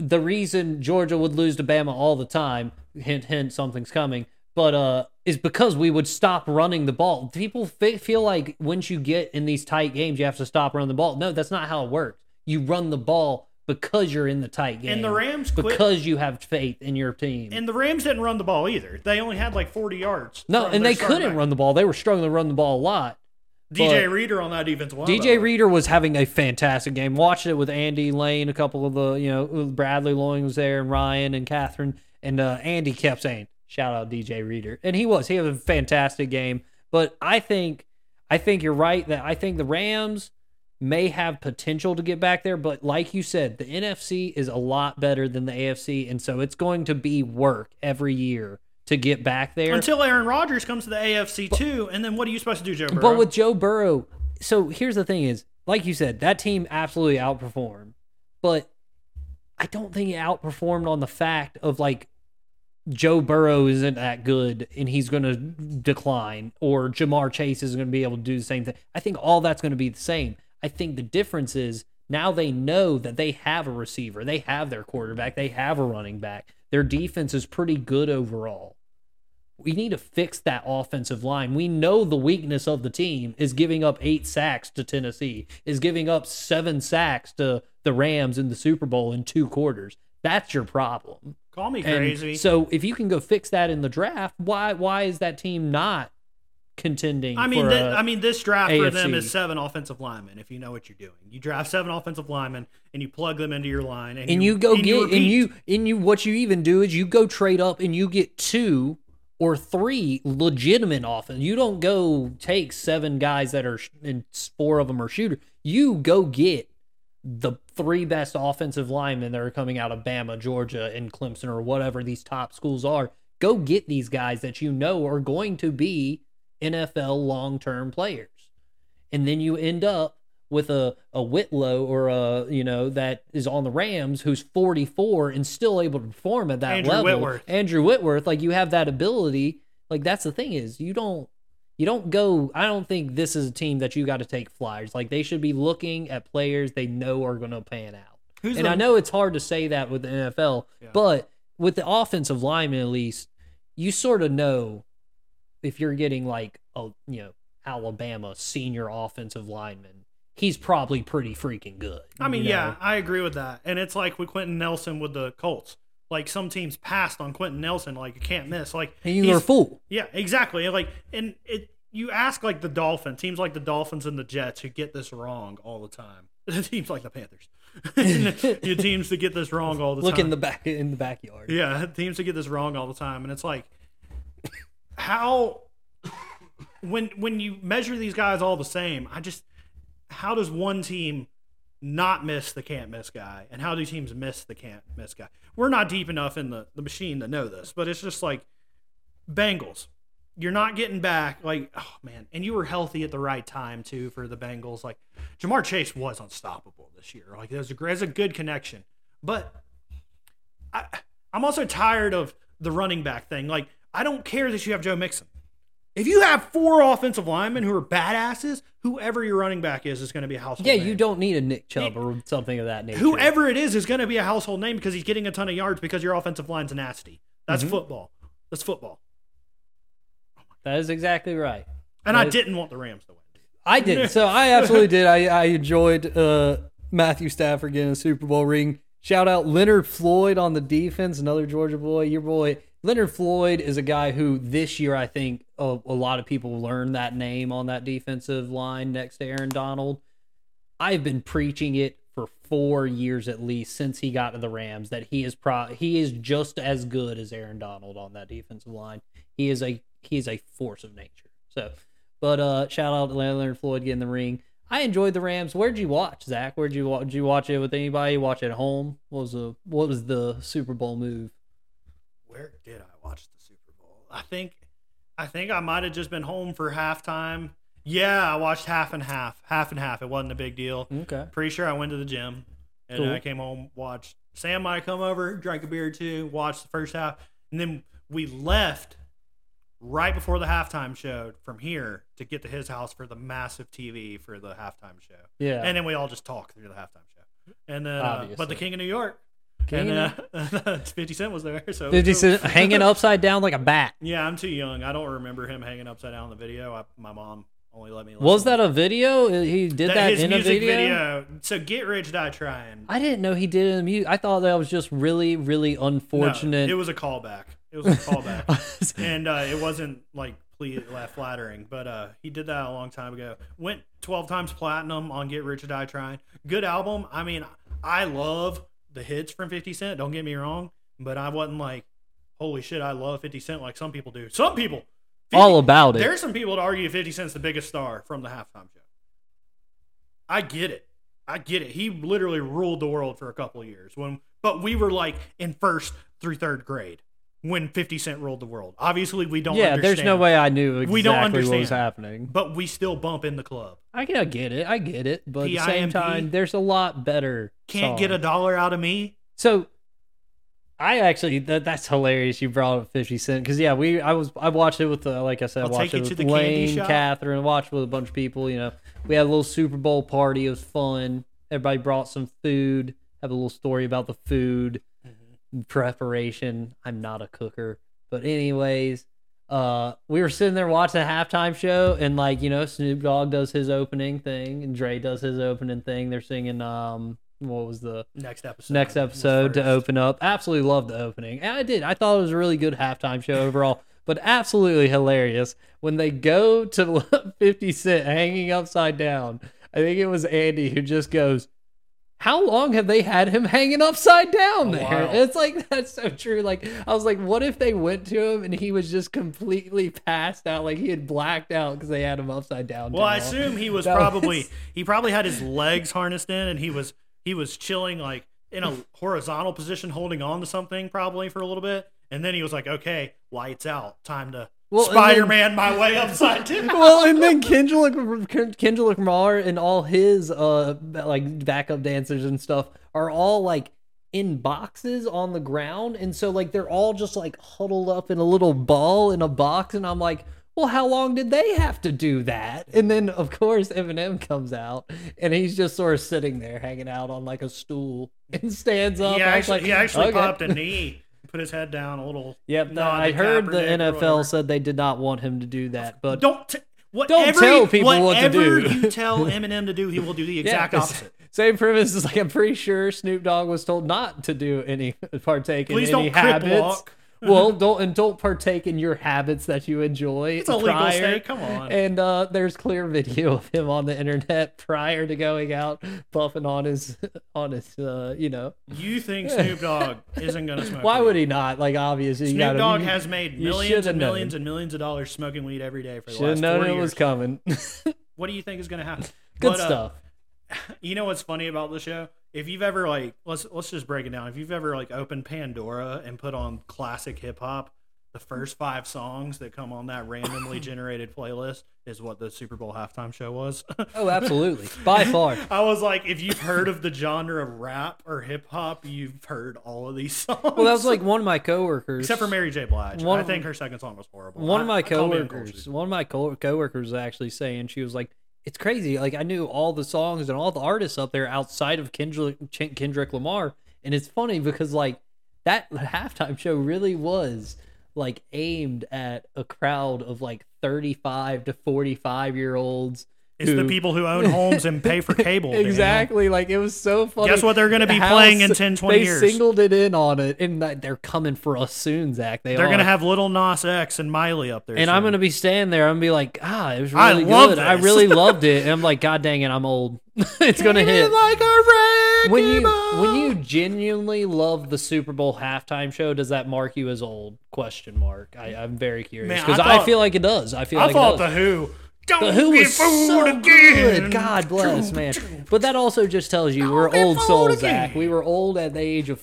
the reason Georgia would lose to Bama all the time, hint, hint, something's coming, but uh, is because we would stop running the ball. People fe- feel like once you get in these tight games, you have to stop running the ball. No, that's not how it works. You run the ball because you're in the tight game. And the Rams quit- because you have faith in your team. And the Rams didn't run the ball either. They only had like 40 yards. no, and they couldn't back. run the ball. They were struggling to run the ball a lot. DJ but- Reader on that defensive line. DJ. Reader was having a fantastic game. Watched it with Andy Lane, a couple of the, you know, Bradley Loing was there, and Ryan and Catherine. And uh, Andy kept saying, shout out DJ Reader. And he was. He had a fantastic game. But I think I think you're right that I think the Rams may have potential to get back there. But like you said, the NFC is a lot better than the AFC. And so it's going to be work every year to get back there. Until Aaron Rodgers comes to the AFC too, and then what are you supposed to do, Joe Burrow? But with Joe Burrow, so here's the thing: is like you said, that team absolutely outperformed, but I don't think it outperformed on the fact of like Joe Burrow isn't that good and he's going to decline, or Ja'Marr Chase isn't going to be able to do the same thing. I think all that's going to be the same. I think the difference is now they know that they have a receiver, they have their quarterback, they have a running back. Their defense is pretty good overall we need to fix that offensive line. We know the weakness of the team is giving up eight sacks to Tennessee, is giving up seven sacks to the Rams in the Super Bowl in two quarters. That's your problem. Call me And crazy. so if you can go fix that in the draft, why why is that team not contending? I mean, for thi- a- I mean, this draft for them is seven offensive linemen. If you know what you're doing, you draft seven offensive linemen and you plug them into your line, and, and you go and get repeat. and you and you what you even do is you go trade up and you get two or three legitimate offense. You don't go take seven guys that are and four of them are shooter. You go get the three best offensive linemen that are coming out of Bama, Georgia, and Clemson or whatever these top schools are. Go get these guys that you know are going to be NFL long-term players. And then you end up with a, a Whitlow or a you know that is on the Rams who's 44 and still able to perform at that Andrew level. Whitworth. Andrew Whitworth, like you have that ability. Like that's the thing is you don't you don't go. I don't think this is a team that you got to take flyers. Like they should be looking at players they know are going to pan out. Who's and the, I know it's hard to say that with the NFL, Yeah. but with the offensive lineman at least, you sort of know if you're getting like a you know Alabama senior offensive lineman, he's probably pretty freaking good. I mean, you yeah, know? I agree with that. And it's like with Quenton Nelson with the Colts. Like some teams passed on Quenton Nelson, like you can't miss. Like and you are a fool. Yeah, exactly. Like, and it you ask like the Dolphins, teams like the Dolphins and the Jets who get this wrong all the time. teams like the Panthers, your teams to get this wrong all the Look time. in the back in the backyard. yeah, teams to get this wrong all the time, and it's like how when when you measure these guys all the same, I just how does one team not miss the can't miss guy, and how do teams miss the can't miss guy? We're not deep enough in the the machine to know this, but it's just like Bengals. You're not getting back like oh man, and you were healthy at the right time too for the Bengals. Like Ja'Marr Chase was unstoppable this year. Like there's a there's a good connection, but I I'm also tired of the running back thing. Like I don't care that you have Joe Mixon. If you have four offensive linemen who are badasses, whoever your running back is is going to be a household. Name. Yeah, name. you don't need a Nick Chubb or something of that nature. Whoever it is is going to be a household name because he's getting a ton of yards because your offensive line's nasty. That's Mm-hmm. football. That's football. That is exactly right. And I Right. didn't want the Rams to win. I did. So I absolutely did. I, I enjoyed uh, Matthew Stafford getting a Super Bowl ring. Shout out Leonard Floyd on the defense, another Georgia boy. Your boy Leonard Floyd is a guy who this year I think a, a lot of people learned that name on that defensive line next to Aaron Donald. I've been preaching it for four years at least since he got to the Rams that he is pro he is just as good as Aaron Donald on that defensive line. He is a he is a force of nature. So, but uh, shout out to Leonard Floyd getting the ring. I enjoyed the Rams. Where'd you watch, Zach? Where'd you watch? Did you watch it with anybody? Watch it at home? What was the what was the Super Bowl move? Where did I watch the Super Bowl? I think I think I might have just been home for halftime. Yeah, I watched half and half. Half and half. It wasn't a big deal. Okay. Pretty sure I went to the gym and Cool. then I came home, watched Sam might come over, drank a beer or two, watched the first half, and then we left right before the halftime show from here to get to his house for the massive TV for the halftime show. Yeah. And then we all just talked through the halftime show. And then, uh, but the King of New York, and uh, 50 Cent was there. So Fifty Cent hanging upside down like a bat. Yeah, I'm too young. I don't remember him hanging upside down in the video. I, my mom only let me. Was that a video? He did that, his in a music video? So get rich, die trying. I didn't know he did it in mute. I thought that was just really, really unfortunate. No, it was a callback. It was a callback, and uh, it wasn't like ple- flattering. But uh, he did that a long time ago. Went 12 times platinum on Get Rich or Die Trying. Good album. I mean, I love the hits from 50 Cent. Don't get me wrong, but I wasn't like, holy shit, I love 50 Cent like some people do. Some people. 50 All about it. There's some people that argue 50 Cent's the biggest star from the halftime show. I get it. I get it. He literally ruled the world for a couple of years when but we were like in first through third grade when 50 Cent ruled the world. Obviously we don't yeah, there's no way I knew exactly We don't what was understand. happening. But we still bump in the club. I can I get it. I get it. But at the same time, there's a lot better. Can't get a dollar out of me. So I actually that that's hilarious. You brought up Fifty Cent because yeah, we I was I watched it with uh, like I said, I watched it with the Lane. Catherine, watched with a bunch of people. You know, we had a little Super Bowl party. It was fun. Everybody brought some food. Have a little story about the food. Preparation. I'm not a cooker, but anyways, uh, we were sitting there watching the halftime show, and like you know, Snoop Dogg does his opening thing, and Dre does his opening thing. They're singing um, what was the Next episode. next episode to open up. Absolutely loved the opening. And I did. I thought it was a really good halftime show overall, but absolutely hilarious when they go to 50 Cent hanging upside down. I think it was Andy who just goes, how long have they had him hanging upside down A there? while. It's like that's so true. Like I was like, what if they went to him and he was just completely passed out, like he had blacked out because they had him upside down. Well, I long? assume he was That probably was- he probably had his legs harnessed in, and he was he was chilling like in a horizontal position, holding on to something probably for a little bit, and then he was like, "Okay, lights out, time to Well, Spider-Man my way upside down." well, and then Kendrick Kendrick Lamar and all his uh like backup dancers and stuff are all like in boxes on the ground, and so like they're all just like huddled up in a little ball in a box, and I'm like. Well, how long did they have to do that? And then, of course, Eminem comes out, and he's just sort of sitting there, hanging out on like a stool, and stands up. he actually, like, he actually okay. popped a knee, put his head down a little. Yep, nod I heard the NFL said they did not want him to do that, but Don't t- whatever tell you- people what to whatever do. you tell Eminem to do, he will do the exact 'cause opposite. Same premise is like I'm pretty sure Snoop Dogg was told not to do any partake Please in any don't habits. walk. Well, don't and don't partake in your habits that you enjoy. It's a legal state. Come on. And uh, there's clear video of him on the internet prior to going out, puffing on his on his uh, you know. You think Snoop Dogg isn't gonna smoke? Why weed? would he not? Like obviously, Snoop gotta, Dogg has made millions and known. millions and millions of dollars smoking weed every day for the should have last known 40 it years. was coming. What do you think is going to happen? Good But, uh, stuff. you know what's funny about the show? If you've ever like, let's let's just break it down. If you've ever like opened Pandora and put on classic hip hop, the first five songs that come on that randomly generated playlist is what the Super Bowl halftime show was. Oh, absolutely, by far. I was like, if you've heard of the genre of rap or hip hop, you've heard all of these songs. Well, that was like one of my coworkers. except for Mary J. Blige. One I of- think her second song was horrible. one of my I call me coworkers one of my co- coworkers was actually saying she was like it's crazy. Like i knew all the songs and all the artists up there outside of kendrick kendrick lamar. And it's funny because like that halftime show really was like aimed at a crowd of like 35 to 45 year olds It's the people who own homes and pay for cable. Exactly like it was so funny Guess what they're gonna be How playing in s- 10, 20 they years? singled it in on it and they're coming for us soon zach they They're gonna have little Nas X and Miley up there, And I'm gonna be standing there. I'm gonna be like, ah, it was I really love good. I really loved it. And I'm like, God dang it, I'm old. it's gonna hit. like a wrecking When you ball. when you genuinely love the Super Bowl halftime show, does that mark you as old? Question mark. I, I'm very curious Man, I because I, feel like it does. I feel I like thought the. Who. Don't The Who get was fooled so again. good. God bless, man. But that also just tells you we're get old fooled souls, again. Zach. We were old at the age of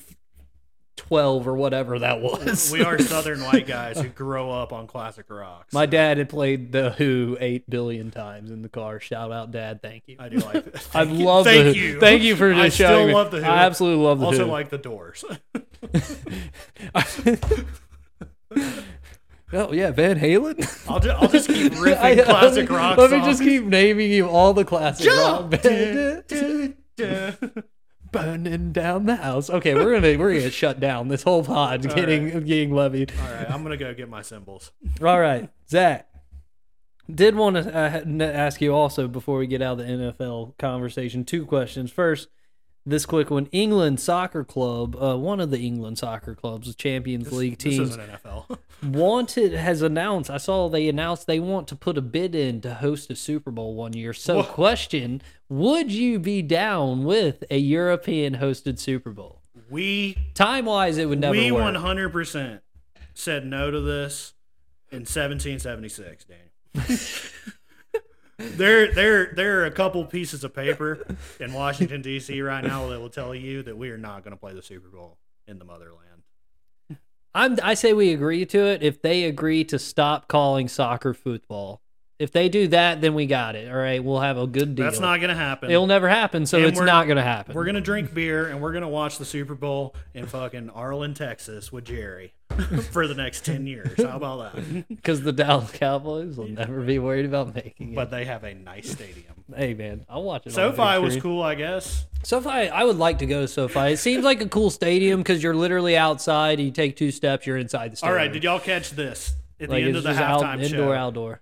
twelve or whatever that was. We are Southern white guys who grow up on classic rocks. My dad had played the Who eight billion times in the car. Shout out, Dad. Thank you. I do like it. I Thank you- love the Thank Who. you. Thank you for just I showing still me. love the Who. I absolutely love the also Who. like the Doors. oh yeah, Van Halen. I'll just, I'll just keep riffing I- classic let me, rock Let songs. me just keep naming you all the classic Jump! rock. Burning down the house. Okay, we're gonna we're gonna shut down. This whole pod All getting getting levied. All right, I'm gonna go get my symbols. All right, Zach. Did want to uh, ask you also before we get out of the NFL conversation two questions. First, this quick one: England Soccer Club, uh, one of the England soccer clubs, the Champions League This teams, wanted has announced. I saw they announced they want to put a bid in to host a Super Bowl one year. So, question: Would you be down with a European hosted Super Bowl? We Time wise, it would never we work. 100% said no to this in 1776, Daniel. there, there, there are a couple pieces of paper in Washington D.C. right now that will tell you that we are not going to play the Super Bowl in the motherland. I'm, I say we agree to it if they agree to stop calling soccer football. If they do that, then we got it. All right, we'll have a good deal. That's not going to happen. It'll never happen, so And it's we're- not going to happen. We're gonna drink beer and we're gonna watch the Super Bowl in fucking Arlen, Texas, with Jerry for the next ten years. How about that? because the Dallas Cowboys will never be worried about making it. But they have a nice stadium. hey, man, I'll watch it. on SoFi was cool, I guess. SoFi, I would like to go to SoFi. It seems like a cool stadium because you're literally outside. You take two steps, you're inside the stadium. All right, did y'all catch this at the like end it's of the just out- halftime show? indoor, outdoor.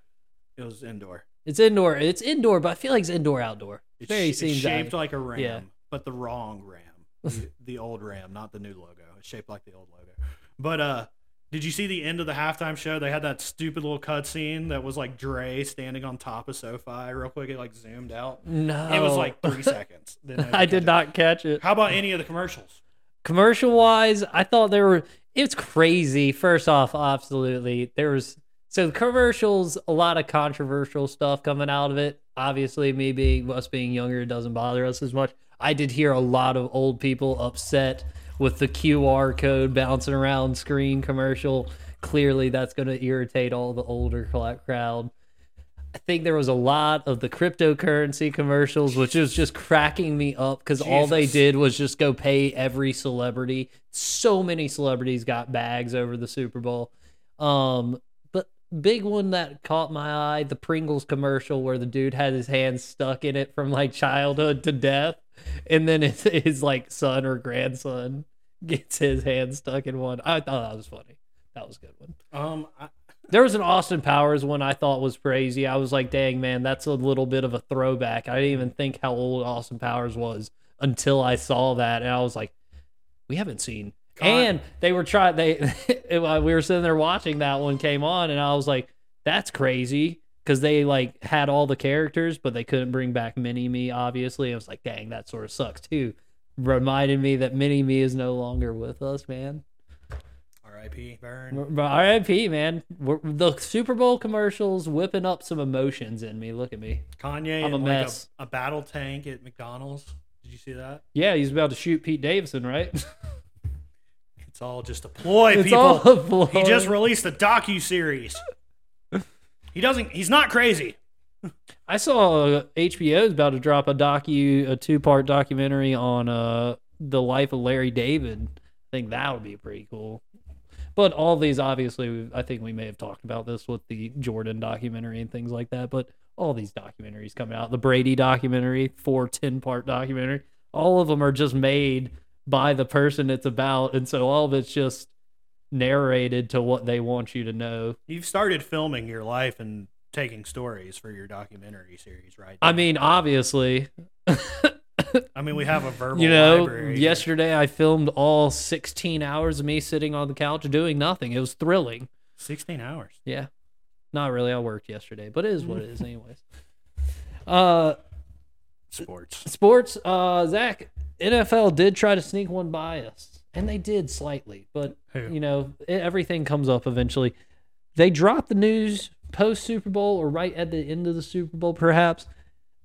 It was indoor. It's indoor. It's indoor, but I feel like it's indoor, outdoor. It's, Very sh- it's shaped like a ram, yeah. but the wrong ram, the, the old ram, not the new logo. It's shaped like the old logo. But uh, Did you see the end of the halftime show? They had that stupid little cutscene that was like Dre standing on top of SoFi real quick. It like zoomed out. No, It was like three seconds. Then I did not catch it. How about any of the commercials? commercial wise, I thought there were it's crazy. First off, absolutely. There was so the commercials, a lot of controversial stuff coming out of it. Obviously, me being us being younger, doesn't bother us as much. I did hear a lot of old people upset with the QR code bouncing around screen commercial. Clearly, that's going to irritate all the older crowd. I think there was a lot of the cryptocurrency commercials, which was just cracking me up because all they did was just go pay every celebrity. So many celebrities got bags over the Super Bowl. Um, big one that caught my eye, the Pringles commercial where the dude had his hand stuck in it from like childhood to death, and then his, his like son or grandson gets his hand stuck in one. I thought that was funny. That was a good one. Um, I, There was an Austin Powers one I thought was crazy. I was like, dang, man, that's a little bit of a throwback. I didn't even think how old Austin Powers was until I saw that. And I was like, we haven't seen. God. And they were trying, they, we were sitting there watching that one came on, and I was like, that's crazy. Because they like had all the characters, but they couldn't bring back Mini Me, obviously. I was like, dang, that sort of sucks too. Reminded me that Mini Me is no longer with us, man. R.I.P. Verne. RIP, man. We're, the Super Bowl commercials whipping up some emotions in me. Look at me. Kanye I'm a in like mess. a, a battle tank at McDonald's. Did you see that? Yeah, he's about to shoot Pete Davidson, right? It's all just a ploy, it's people. all a ploy. He just released a docu series. he doesn't. He's not crazy. I saw uh, HBO is about to drop a docu, a two part documentary on uh the life of Larry David. I think that would be pretty cool. But all these, obviously, I think we may have talked about this with the Jordan documentary and things like that. But all these documentaries coming out, the Brady documentary, four 10 part documentary, all of them are just made by the person it's about. And so all of it's just narrated to what they want you to know. You've started filming your life and taking stories for your documentary series, right? I mean, obviously, I mean, we have a verbal. you know, library. yesterday I filmed all 16 hours of me sitting on the couch doing nothing. It was thrilling. sixteen hours. Yeah. Not really. I worked yesterday, but it is what it is, anyways. Uh, Sports. sports. Uh, Zach, NFL did try to sneak one by us, and they did slightly, but Who? you know, e- everything comes up eventually. They dropped the news post Super Bowl or right at the end of the Super Bowl, perhaps,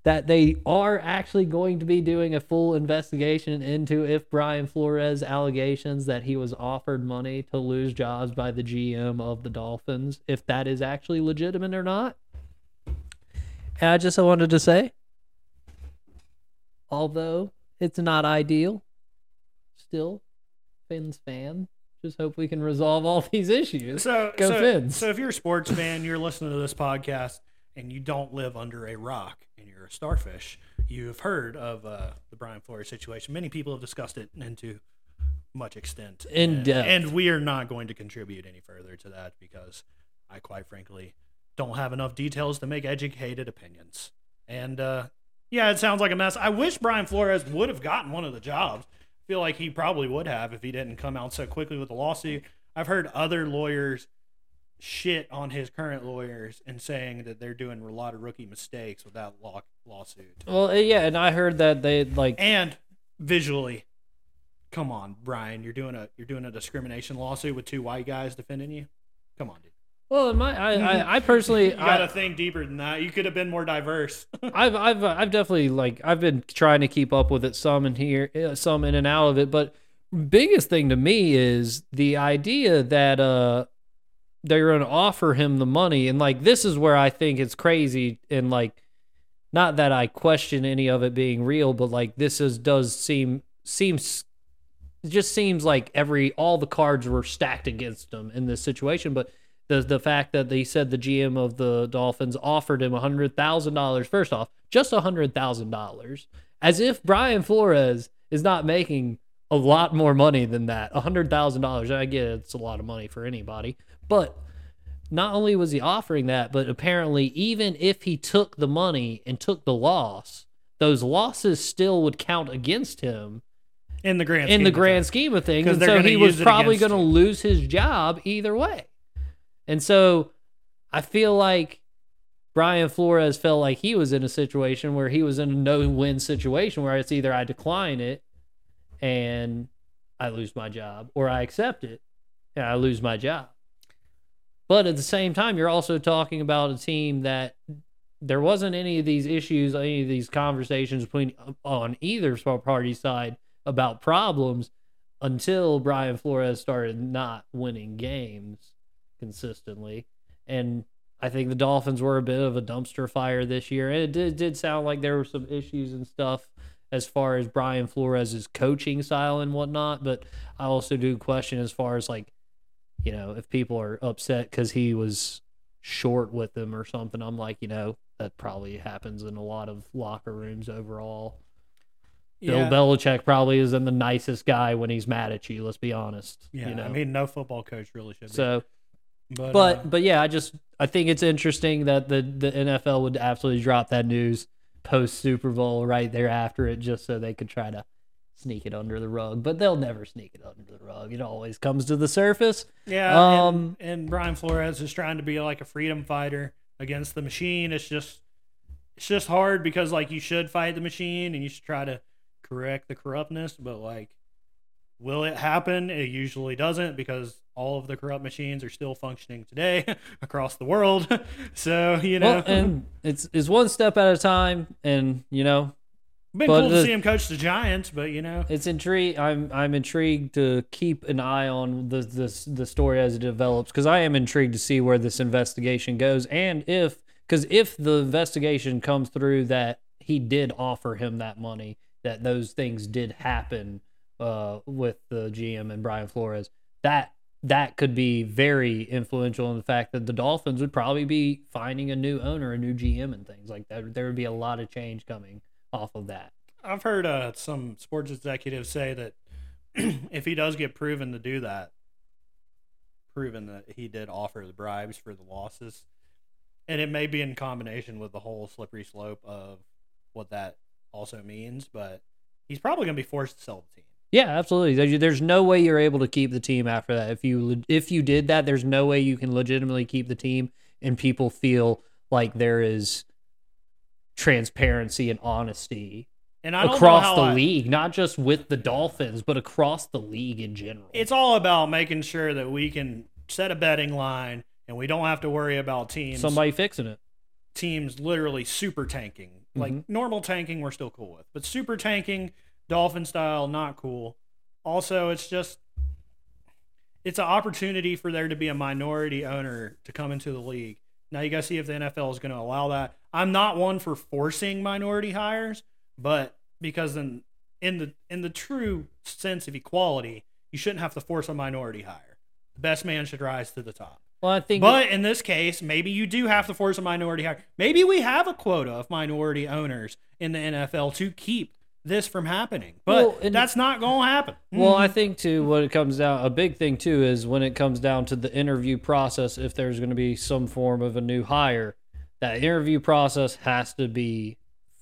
that they are actually going to be doing a full investigation into if Brian Flores' allegations that he was offered money to lose jobs by the GM of the Dolphins, if that is actually legitimate or not. And I just wanted to say, although it's not ideal, still, Fins fan. Just hope we can resolve all these issues. So, Go so, Fins. so if you're a sports fan, you're listening to this podcast, and you don't live under a rock, and you're a starfish, you have heard of uh, the Brian Flores situation. Many people have discussed it into much extent, In and, depth. and we are not going to contribute any further to that because I, quite frankly, don't have enough details to make educated opinions. And uh, yeah, it sounds like a mess. I wish Brian Flores would have gotten one of the jobs. I feel like he probably would have if he didn't come out so quickly with the lawsuit. I've heard other lawyers shit on his current lawyers and saying that they're doing a lot of rookie mistakes with that law- lawsuit. Well, uh, yeah, and I heard that they like And visually, come on, Brian, you're doing a you're doing a discrimination lawsuit with two white guys defending you. Come on, dude. Well, my I, I, I personally You got to I, think deeper than that. You could have been more diverse. I've I've I've definitely like I've been trying to keep up with it some in here, uh, some in and out of it. But biggest thing to me is the idea that uh they're going to offer him the money, and like this is where I think it's crazy, and like not that I question any of it being real, but like this is does seem seems it just seems like every all the cards were stacked against him in this situation, but. The, the fact that they said the GM of the Dolphins offered him $100,000, first off, just $100,000, as if Brian Flores is not making a lot more money than that. $100,000. I get it's a lot of money for anybody. But not only was he offering that, but apparently, even if he took the money and took the loss, those losses still would count against him. in the grand in scheme the of grand things. scheme of things. And so he was probably going to lose his job either way. And so I feel like Brian Flores felt like he was in a situation where he was in a no win situation where it's either I decline it and I lose my job or I accept it and I lose my job. But at the same time, you're also talking about a team that there wasn't any of these issues, any of these conversations between uh, on either party side about problems until Brian Flores started not winning games consistently. And I think the Dolphins were a bit of a dumpster fire this year. And it did, did sound like there were some issues and stuff as far as Brian Flores' coaching style and whatnot. But I also do question as far as like, you know, if people are upset because he was short with them or something, I'm like, you know, that probably happens in a lot of locker rooms overall. Yeah. Bill Belichick probably isn't the nicest guy when he's mad at you. Let's be honest. Yeah, you know? I mean, no football coach really should be. so, but but uh, but yeah, I just I think it's interesting that the the NFL would absolutely drop that news post Super Bowl right there after it, just so they could try to sneak it under the rug. But they'll never sneak it under the rug. It always comes to the surface. yeah, um, and, and Brian Flores is trying to be like a freedom fighter against the machine. It's just it's just hard because like you should fight the machine and you should try to correct the corruptness, but like will it happen? It usually doesn't because all of the corrupt machines are still functioning today across the world. so, you know, Well, and it's it's one step at a time, and you know been cool to the- see him coach the Giants, but you know, it's intrigue. I'm I'm intrigued to keep an eye on the the the story as it develops because I am intrigued to see where this investigation goes and if because if the investigation comes through that he did offer him that money, that those things did happen uh, with the GM and Brian Flores, that that could be very influential in the fact that the Dolphins would probably be finding a new owner, a new GM, and things like that. There would be a lot of change coming off of that. I've heard uh, some sports executives say that if he does get proven to do that, proven that he did offer the bribes for the losses, and it may be in combination with the whole slippery slope of what that also means, but he's probably going to be forced to sell the team. Yeah, absolutely. There's, no way you're able to keep the team after that. If you if you did that, there's no way you can legitimately keep the team and people feel like there is transparency and honesty And I across the I- league, not just with the Dolphins, but across the league in general. It's all about making sure that we can set a betting line and we don't have to worry about teams somebody fixing it. teams literally super tanking. Like Mhm. normal tanking, we're still cool with, but super tanking, dolphin style, not cool. Also, it's just it's an opportunity for there to be a minority owner to come into the league. Now you got to see if the NFL is going to allow that. I'm not one for forcing minority hires, but because in in the in the true sense of equality, you shouldn't have to force a minority hire. The best man should rise to the top. Well, I think But in this case, maybe you do have to force a minority hire. Maybe we have a quota of minority owners in the NFL to keep this from happening. But Well, and- that's not going to happen. Well, mm-hmm. I think too, what it comes down, a big thing too, is when it comes down to the interview process. If there's going to be some form of a new hire, that interview process has to be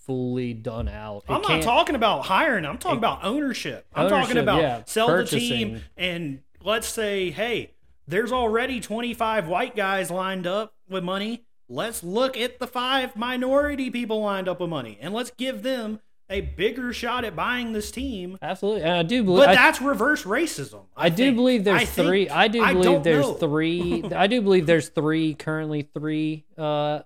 fully done out. It I'm not talking about hiring. I'm talking about ownership. I'm talking about yeah, sell the team and let's say, hey, there's already 25 white guys lined up with money. Let's look at the five minority people lined up with money and let's give them a bigger shot at buying this team. Absolutely, and I do believe. But I, that's reverse racism. I do believe there's I think- three. I do believe there's know. three. I do believe there's three currently three uh,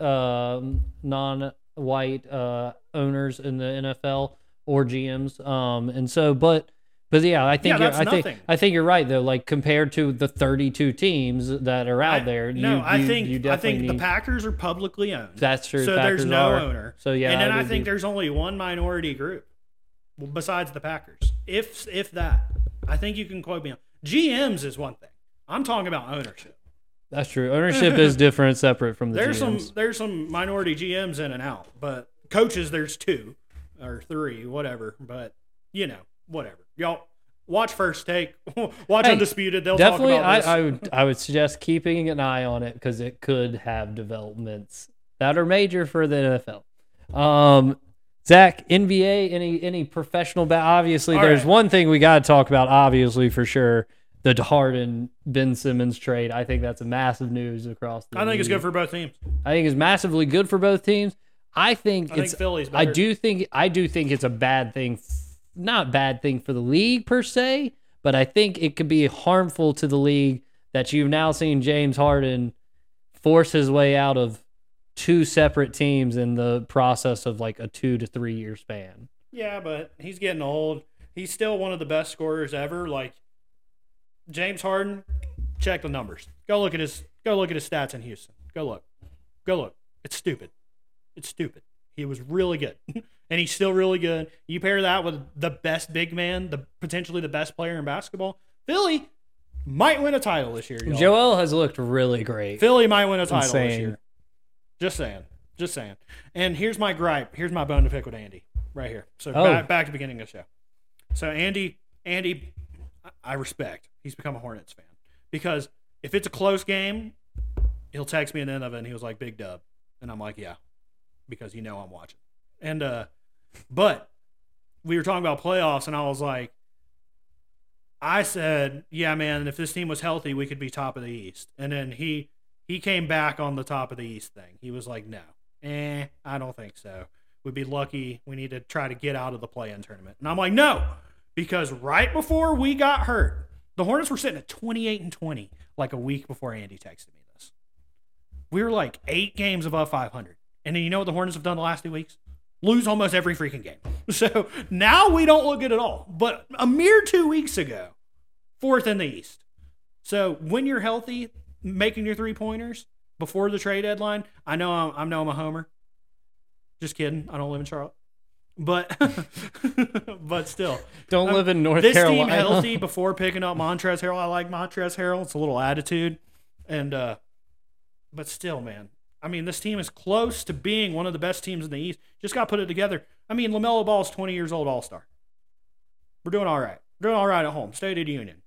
um non-white uh, owners in the NFL or GMs. Um, and so, but but yeah, I think Yeah, I think. I think you're right though. Like compared to the 32 teams that are out I- there, No, you, I you- think you I think the Packers are publicly owned. That's true. So Packers there's no are. owner. So yeah, and then I, would think be- there's only one minority group besides the Packers, if if that. I think you can quote me on GMs is one thing. I'm talking about ownership. that's true. Ownership is different, separate from the There's GMs. some there's some minority GMs in and out, but coaches there's two or three, whatever. But you know, whatever. Y'all watch first take, watch Hey, Undisputed. They'll Definitely, talk about this. I, I would I would suggest keeping an eye on it because it could have developments that are major for the NFL. Um, Zach, NBA, any any professional ba Obviously, All there's right. one thing we got to talk about. Obviously, for sure, the Harden Ben Simmons trade. I think that's a massive news across. the I think it's good for both teams. I think it's massively good for both teams. I think I think it's. Philly's I do think I do think it's a bad thing, not bad thing for the league per se, but I think it could be harmful to the league that you've now seen James Harden force his way out of two separate teams in the process of like a two to three year span. Yeah, but he's getting old. He's still one of the best scorers ever. Like James Harden, check the numbers. Go look at his go look at his stats in Houston. Go look. Go look. It's stupid. It's stupid. He was really good. and he's still really good. You pair that with the best big man, the potentially the best player in basketball. Philly might win a title this year. y'all. Joel has looked really great. Philly might win a title this year. Just saying. Just saying. And here's my gripe. Here's my bone to pick with Andy right here. So Oh. back, back to the beginning of the show. So Andy, Andy, I- respect. He's become a Hornets fan because if it's a close game, he'll text me the end of it and he was like, "Big dub," and I'm like, "Yeah," because you know I'm watching. And uh, but we were talking about playoffs, and I was like, I said, "Yeah, man, if this team was healthy, we could be top of the East." And then he he came back on the top of the East thing. He was like, "No, eh, I don't think so. We'd be lucky. We need to try to get out of the play-in tournament." And I'm like, "No," because right before we got hurt, the Hornets were sitting at 28 and 20, like a week before Andy texted me this. We were like eight games above 500, and then you know what the Hornets have done the last two weeks? Lose almost every freaking game. So now we don't look good at all. But a mere two weeks ago, fourth in the East. So when you're healthy, making your three pointers before the trade deadline, I know I'm, I know I'm a homer. Just kidding. I don't live in Charlotte, but but still, Don't I'm- live in North this Carolina. team healthy before picking up Montrezl Harrell. I like Montrezl Harrell. It's a little attitude, and uh, but still, man. I mean, this team is close to being one of the best teams in the East. Just got to put it together. I mean, Lamelo Ball is 20 years old, All Star. We're doing all right. We're doing all right at home. State of the Union.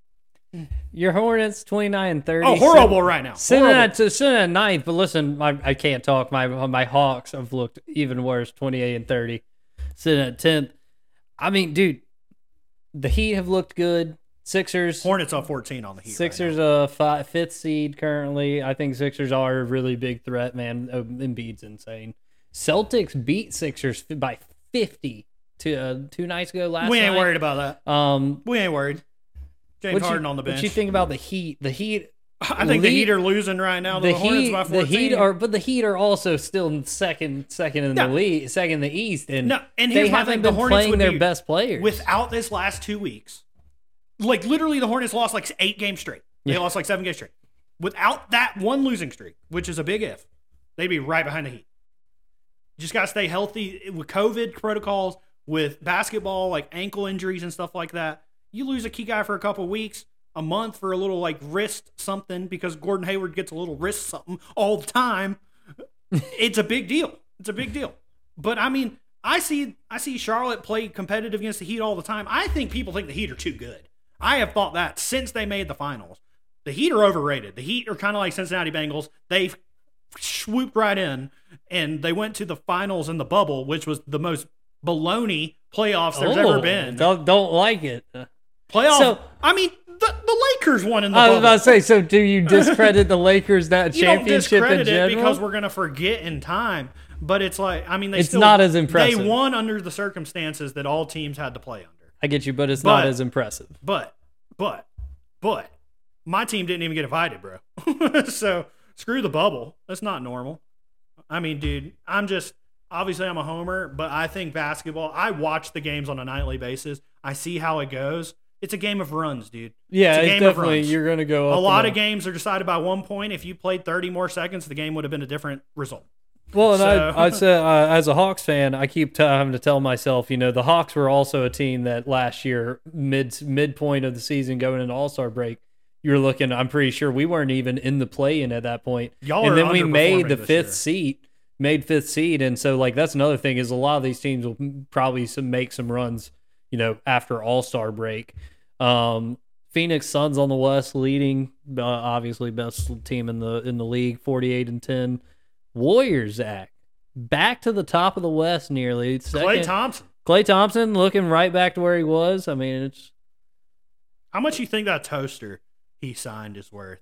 Your Hornets twenty nine and thirty. Oh, horrible right now. Sitting at, sitting at ninth, but listen, I, I can't talk. My my Hawks have looked even worse, twenty eight and thirty. Sitting at tenth. I mean, dude, the Heat have looked good. Sixers, Hornets up 14 on the Heat. right Sixers, now. uh, fi fifth seed currently. I think Sixers are a really big threat, man. Uh, Embiid's insane. Celtics beat Sixers by fifty to uh, two nights ago last we ain't night. worried about that. Um, We ain't worried. James Harden you, on the bench. What you think about the Heat? The Heat I think the Heat are losing right now. The, the Hornets Heat, by the Heat are, but the Heat are also still second, second in Yeah. the league, second in the East, and No, and they here's my haven't thing, the been Hornets playing their be- best players. without this last two weeks, like literally the Hornets lost like eight games straight. They Yeah. lost like seven games straight. Without that one losing streak, which is a big if, they'd be right behind the Heat. Just got to stay healthy with COVID protocols, with basketball, like ankle injuries and stuff like that. You lose a key guy for a couple weeks, a month for a little like wrist something because Gordon Hayward gets a little wrist something all the time. it's a big deal. It's a big deal. But I mean, I see I see Charlotte play competitive against the Heat all the time. I think people think the Heat are too good. I have thought that since they made the finals. The Heat are overrated. The Heat are kind of like Cincinnati Bengals. They've swooped right in and they went to the finals in the bubble, which was the most baloney playoffs there's Oh, ever been. Don't, don't like it. Playoff. So- I mean, the, the Lakers won in the bubble. I was bubble. about to say. So, do you discredit the Lakers that you don't championship in discredit it because we're gonna forget in time. But it's like I mean, they It's still, not as impressive. They won under the circumstances that all teams had to play under. I get you, but it's not as impressive. But, but, but, my team didn't even get invited, bro. so screw the bubble. That's not normal. I mean, dude, I'm just obviously I'm a homer, but I think basketball. I watch the games on a nightly basis. I see how it goes. It's a game of runs, dude. Yeah, It's a it's, definitely runs. you're gonna go. A lot of games are decided by one point. If you played 30 more seconds, the game would have been a different result. Well, and So- I, I'd say uh, as a Hawks fan, I keep having to tell myself, you know, the Hawks were also a team that last year, mid midpoint of the season, going into All Star break, you were looking. I'm pretty sure we weren't even in the play in at that point. Y'all and then we made the fifth year. seed, made fifth seed, and so like that's another thing is a lot of these teams will probably some make some runs, you know, after All Star break. Um, Phoenix Suns on the West leading, uh, obviously best team in the in the league, 48 and 10. Warriors, Zach, back to the top of the West nearly. Klay Thompson. Klay Thompson looking right back to where he was. I mean, it's How much you think that toaster he signed is worth?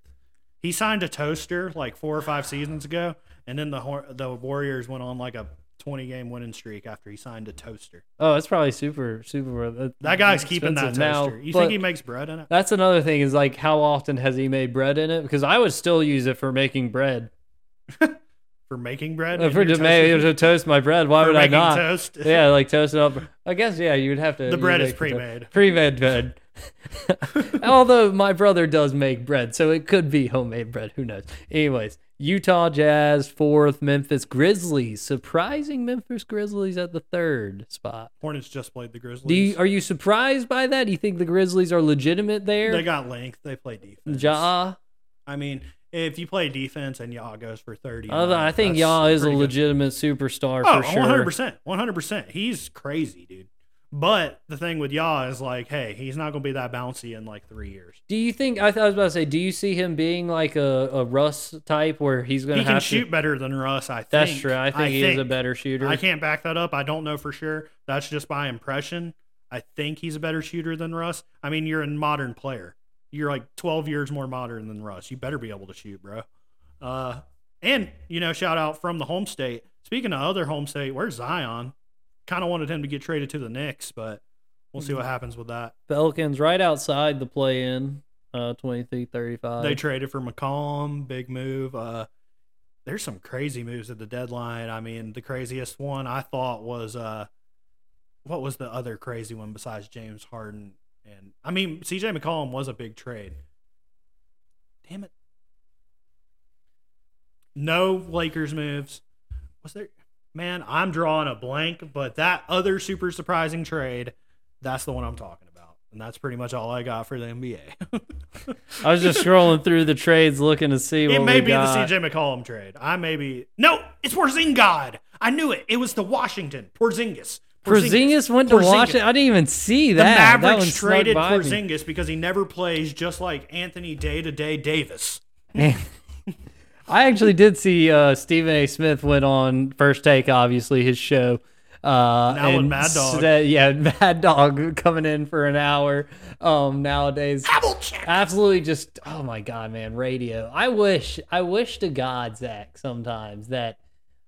He signed a toaster like four or five seasons ago, and then the the Warriors went on like a twenty game winning streak after he signed a toaster. oh, it's probably super super. uh, That guy's keeping that expensive now, toaster. you think he makes bread in it? That's another thing is like how often has he made bread in it? Because I would still use it for making bread. For making bread? Uh, For to, ma- to toast my bread, why For would I not? toast? yeah, like toast it up. I guess yeah, you would have to. The bread is make the to- pre-made. Pre-made bread. Although my brother does make bread, so it could be homemade bread. Who knows? Anyways, Utah Jazz fourth, Memphis Grizzlies surprising Memphis Grizzlies at the third spot. Hornets just played the Grizzlies. Do you, are you surprised by that? Do you think the Grizzlies are legitimate there? they got length. They play defense. Ja, I mean, if you play defense and Ja goes for 30. I I think Ja is a pretty good. legitimate superstar Oh, for sure. 100%. 100%. He's crazy, dude. But the thing with Ja is like, hey, he's not going to be that bouncy in like three years. Do you think I, th- I was about to say? Do you see him being like a, a Russ type where he's going He to can have shoot better than Russ, I think. That's true. I think he is a better shooter. I can't back that up. I don't know for sure. That's just by impression. I think he's a better shooter than Russ. I mean, you're a modern player. You're like 12 years more modern than Russ. You better be able to shoot, bro. Uh, and, you know, shout out from the home state. Speaking of other home state, where's Zion? Kind of wanted him to get traded to the Knicks, but we'll see what happens with that. Pelicans right outside the play-in, uh, 23-35. They traded for McCollum, big move. Uh, there's some crazy moves at the deadline. I mean, the craziest one I thought was uh, what was the other crazy one besides James Harden? And I mean, CJ McCollum was a big trade. Damn it. No Lakers moves. Was there? Man, I'm drawing a blank, but that other super surprising trade, that's the one I'm talking about. And that's pretty much all I got for the NBA. I was just scrolling through the trades looking to see what It may we be got. the CJ McCollum trade. I may be. No, it's Porzingis. I knew it. It was the Washington. Porzingis. Porzingis went to Porzingis. Washington. I didn't even see that. that one Mavericks snuck traded by me. Porzingis because he never plays just like Anthony Day to Day Davis. I actually did see uh, Stephen A. Smith went on First Take, obviously his show. Uh, Now and Mad Dog. said- yeah, Mad Dog coming in for an hour. Um, nowadays, absolutely just oh my god, man, radio. I wish, I wish to God, Zach, sometimes that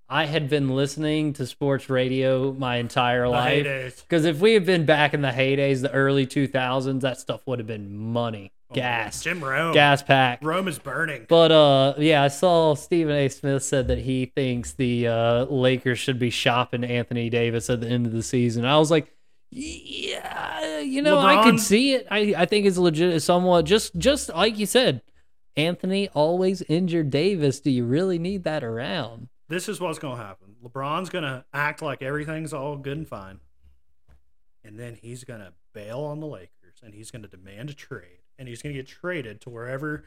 I had been listening to sports radio my entire life. heydays. Because if we had been back in the heydays, the early two thousands, that stuff would have been money, gas, Jim Rome. gas pack. Rome is burning. But uh, yeah, I saw Stephen A. Smith said that he thinks the uh, Lakers should be shopping Anthony Davis at the end of the season. I was like, yeah, you know, I could see it. I I think it's legit, somewhat just just like you said. Anthony always injured Davis. Do you really need that around? This is what's going to happen. LeBron's going to act like everything's all good and fine. And then he's going to bail on the Lakers and he's going to demand a trade. And he's going to get traded to wherever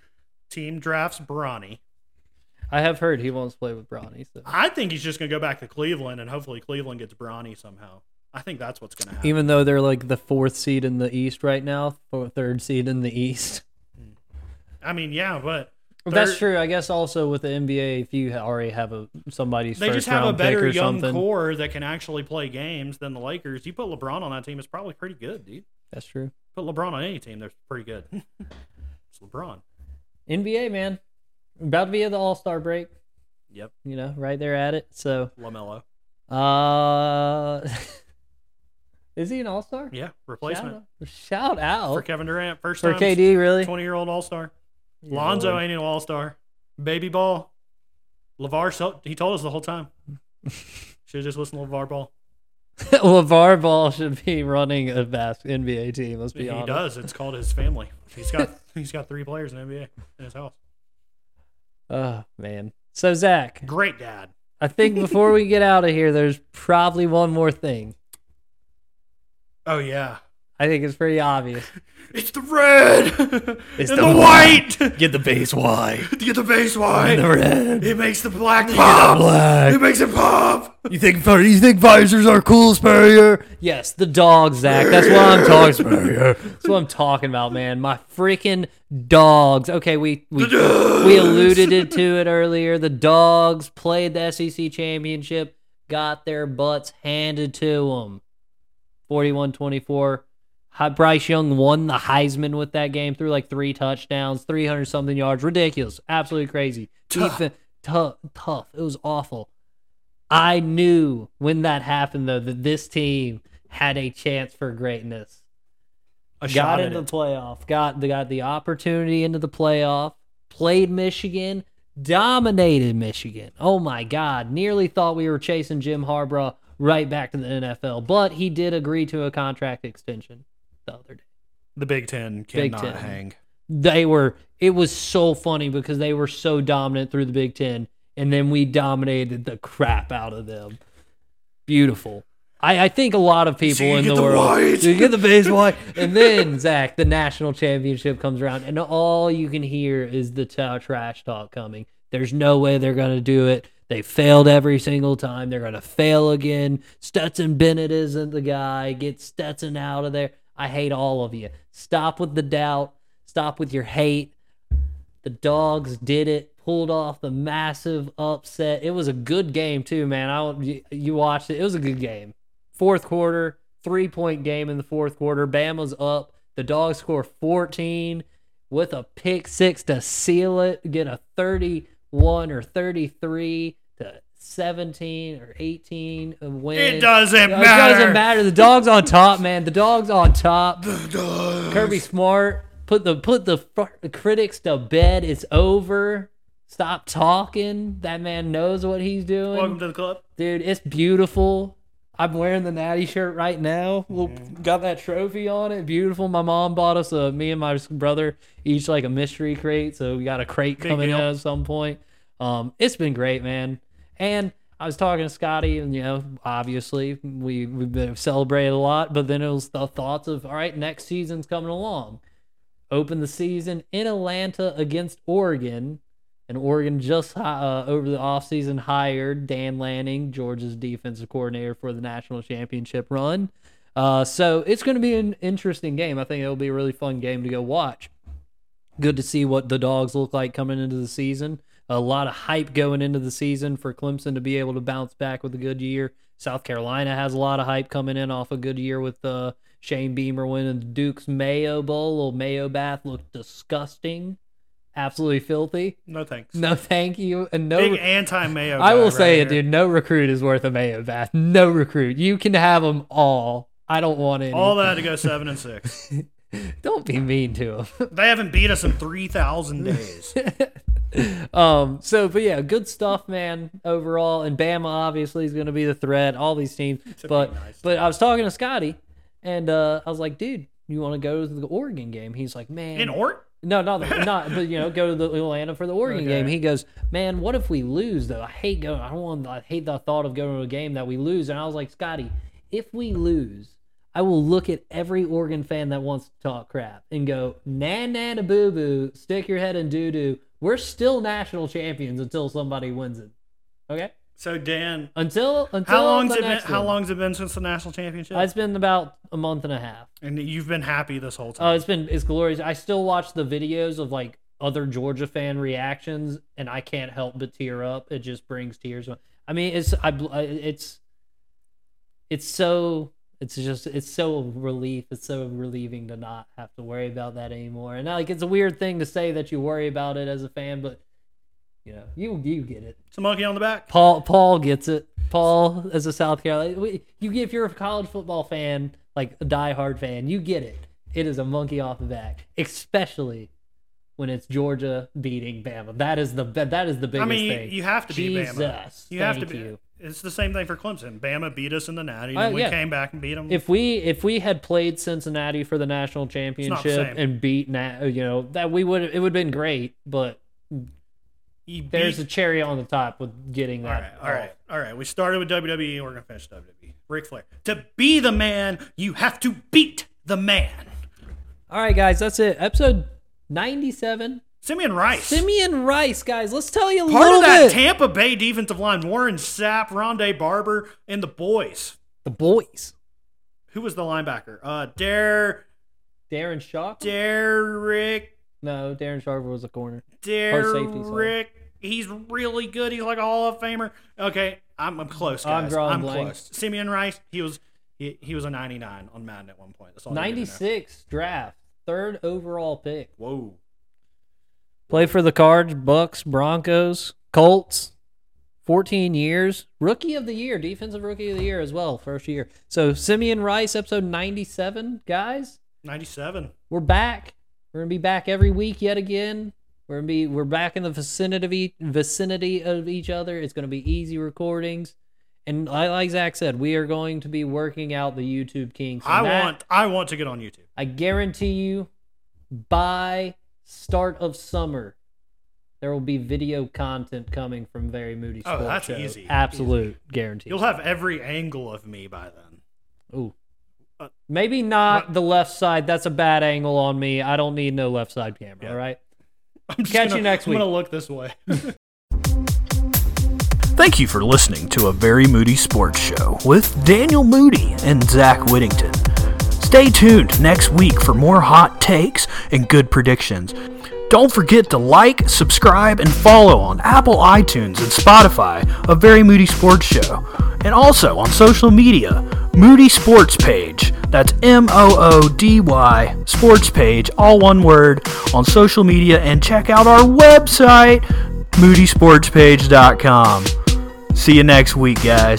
team drafts Bronny. I have heard he wants to play with Bronny. So. I think he's just going to go back to Cleveland and hopefully Cleveland gets Bronny somehow. I think that's what's going to happen. Even though they're like the fourth seed in the East right now, or third seed in the East. Hmm. I mean, yeah, but That's true. I guess also with the NBA, if you already have a somebody's They just have a better young something. core that can actually play games than the Lakers. You put LeBron on that team, it's probably pretty good, dude. That's true. Put LeBron on any team, they're pretty good. it's LeBron. NBA man, about to be at the All Star break. Yep, You know, right there at it. So, LaMelo. uh, is he an All Star? Yeah, Shout replacement out, shout out for Kevin Durant. First for time KD. Really, twenty-year-old All Star. Yeah, Lonzo ain't an All Star. Baby Ball. LaVar, so- he told us the whole time. Should have just listened to LaVar Ball. LaVar Ball should be running a bas- NBA team. Let's be He honest. He does. It's called his family. He's got he's got three players in the NBA in his house. Oh man. So Zach, Great dad. I think before we get out of here, there's probably one more thing. Oh yeah. I think it's pretty obvious. It's the red It's and the the, white. Get the base white. Get the base white. The red. It makes the black pop. black. It makes it pop. You think you think visors are cool, Spurrier? Yes, the dog, Zach. That's what I'm talking Spurrier. That's what I'm talking about, man. My freaking dogs. Okay, we we we alluded it to it earlier. The dogs played the SEC championship, got their butts handed to them. 41 24. Bryce Young won the Heisman with that game, threw like three touchdowns, 300 something yards. Ridiculous. Absolutely crazy. Tough. Tough. Tough. It was awful. I knew when that happened, though, that this team had a chance for greatness. A got into it. the playoff, got, got the opportunity into the playoff, played Michigan, dominated Michigan. Oh my God. Nearly thought we were chasing Jim Harbaugh right back to the NFL, but he did agree to a contract extension the other day. The Big Ten Big cannot Ten. hang. They were, it was so funny because they were so dominant through the Big Ten, and then we dominated the crap out of them. Beautiful. I, I think a lot of people So you in get the, the world white. you get the base white, and then Zach, the national championship comes around, and all you can hear is the ta- trash talk coming. There's no way they're gonna do it. They failed every single time. They're gonna fail again. Stetson Bennett isn't the guy. Get Stetson out of there. I hate all of you. Stop with the doubt. Stop with your hate. The dogs did it. Pulled off the massive upset. It was a good game too, man. I you- watched it. It was a good game. Fourth quarter, three point game in the fourth quarter. Bama's up. The dogs score 14 with a pick six to seal it. Get a 31 or 33 to 17 or 18 and win. It doesn't matter. It doesn't matter. The dog's on top, man. The dog's on top. The dogs. Kirby Smart put the put the, the critics to bed. It's over. Stop talking. That man knows what he's doing, Welcome to the club. dude. It's beautiful. I'm wearing the Natty shirt right now. Well, got that trophy on it. Beautiful. My mom bought us a me and my brother each like a mystery crate, so we got a crate Big coming in deal. at some point. Um, it's been great, man. And I was talking to Scotty, and you know, obviously we we've been celebrated a lot, but then it was the thoughts of all right, next season's coming along. Open the season in Atlanta against Oregon, and Oregon just uh, over the offseason hired Dan Lanning, Georgia's defensive coordinator for the national championship run. Uh, so it's going to be an interesting game. I think it'll be a really fun game to go watch. Good to see what the dogs look like coming into the season. A lot of hype going into the season for Clemson to be able to bounce back with a good year. South Carolina has a lot of hype coming in off a good year with uh, Shane Beamer winning the Duke's Mayo Bowl. Little Mayo bath looked disgusting, absolutely filthy. No thanks. No, thank you, and no. Big anti-mayo. I guy will right say it, here. dude. No recruit is worth a Mayo bath. No recruit. You can have them all. I don't want any. All that to go seven and six. Don't be mean to them. They haven't beat us in three thousand days. um. So, but yeah, good stuff, man. Overall, and Bama obviously is going to be the threat. All these teams, but nice. but I was talking to Scotty, and uh, I was like, dude, you want to go to the Oregon game? He's like, man, In Ort, No, not the, not, but you know, go to the Atlanta for the Oregon Okay. game. He goes, man, what if we lose though? I hate going. I don't want. I hate the thought of going to a game that we lose. And I was like, Scotty, if we lose, I will look at every Oregon fan that wants to talk crap and go, na na na boo boo, stick your head in doo doo. We're still national champions until somebody wins it. Okay. so Dan, Until until how long's it been? How one. long's it been since the national championship? It's been about a month and a half. and you've been happy this whole time. Oh, it's been it's glorious. I still watch the videos of like other Georgia fan reactions, and I can't help but tear up. It just brings tears. I mean, it's I- it's it's so it's just it's so relief. It's so relieving to not have to worry about that anymore. And like it's a weird thing to say that you worry about it as a fan, but you know you you get it. it's a monkey on the back. Paul Paul gets it. Paul as a South Carolina, you get if you're a college football fan, like a diehard fan, you get it. It is a monkey off the back, especially when it's Georgia beating Bama. That is the that is the biggest I mean, you, thing. you have to beat Bama. You have to be. you. It's the same thing for Clemson. Bama beat us in the Natty, and Oh, we yeah. came back and beat them. If we if we had played Cincinnati for the national not the championship and beat Na- you know that we would it would have been great, but you beat, there's a cherry on the top with getting all that. right, all right, all right. We started with WWE, we're gonna finish WWE. Ric Flair. To be the man, you have to beat the man. All right, guys, that's it. Episode ninety seven. Simeon Rice. Simeon Rice, guys. Let's tell you a Part little of that bit. Tampa Bay defensive line, Warren Sapp, Rondé Barber, and the boys. the boys. Who was the linebacker? Uh, Dare, Darren Sharp. Derek, No, Darren Sharp was a corner. Derek he's really good. He's like a Hall of Famer. Okay, I'm, I'm close, I'm guys. drawing I'm, close. Simeon Rice, he was he, he was a 99 on Madden at one point. That's all. I need to know. 96 draft, third overall pick. Whoa. Play for the Cards, Bucks, Broncos, Colts. 14 years. Rookie of the year, defensive rookie of the year as well, first year. So Simeon Rice, episode 97, guys. 97. We're back. We're gonna be back every week yet again. We're gonna be we're back in the vicinity of each, vicinity of each other. It's gonna be easy recordings, and li- like Zach said, we are going to be working out the YouTube kinks. I that, want I want to get on YouTube. I guarantee you, by start of summer, there will be video content coming from Very Moody Sports. Oh, Sports that's Show. easy. Absolute guarantee. You'll have every angle of me by then. Ooh. Uh, Maybe not what- the left side. That's a bad angle on me. I don't need no left side camera. Yeah. All right. I'm just Catch gonna- you next week. I'm gonna look this way. Thank you for listening to a Very Moody Sports Show with Daniel Moody and Zach Whittington. Stay tuned next week for more hot takes and good predictions. Don't forget to like, subscribe, and follow on Apple iTunes and Spotify a Very Moody Sports Show. And also on social media, Moody Sports Page. That's M O O D Y Sports Page, all one word, on social media. And check out our website, moodysportspage.com. See you next week, guys.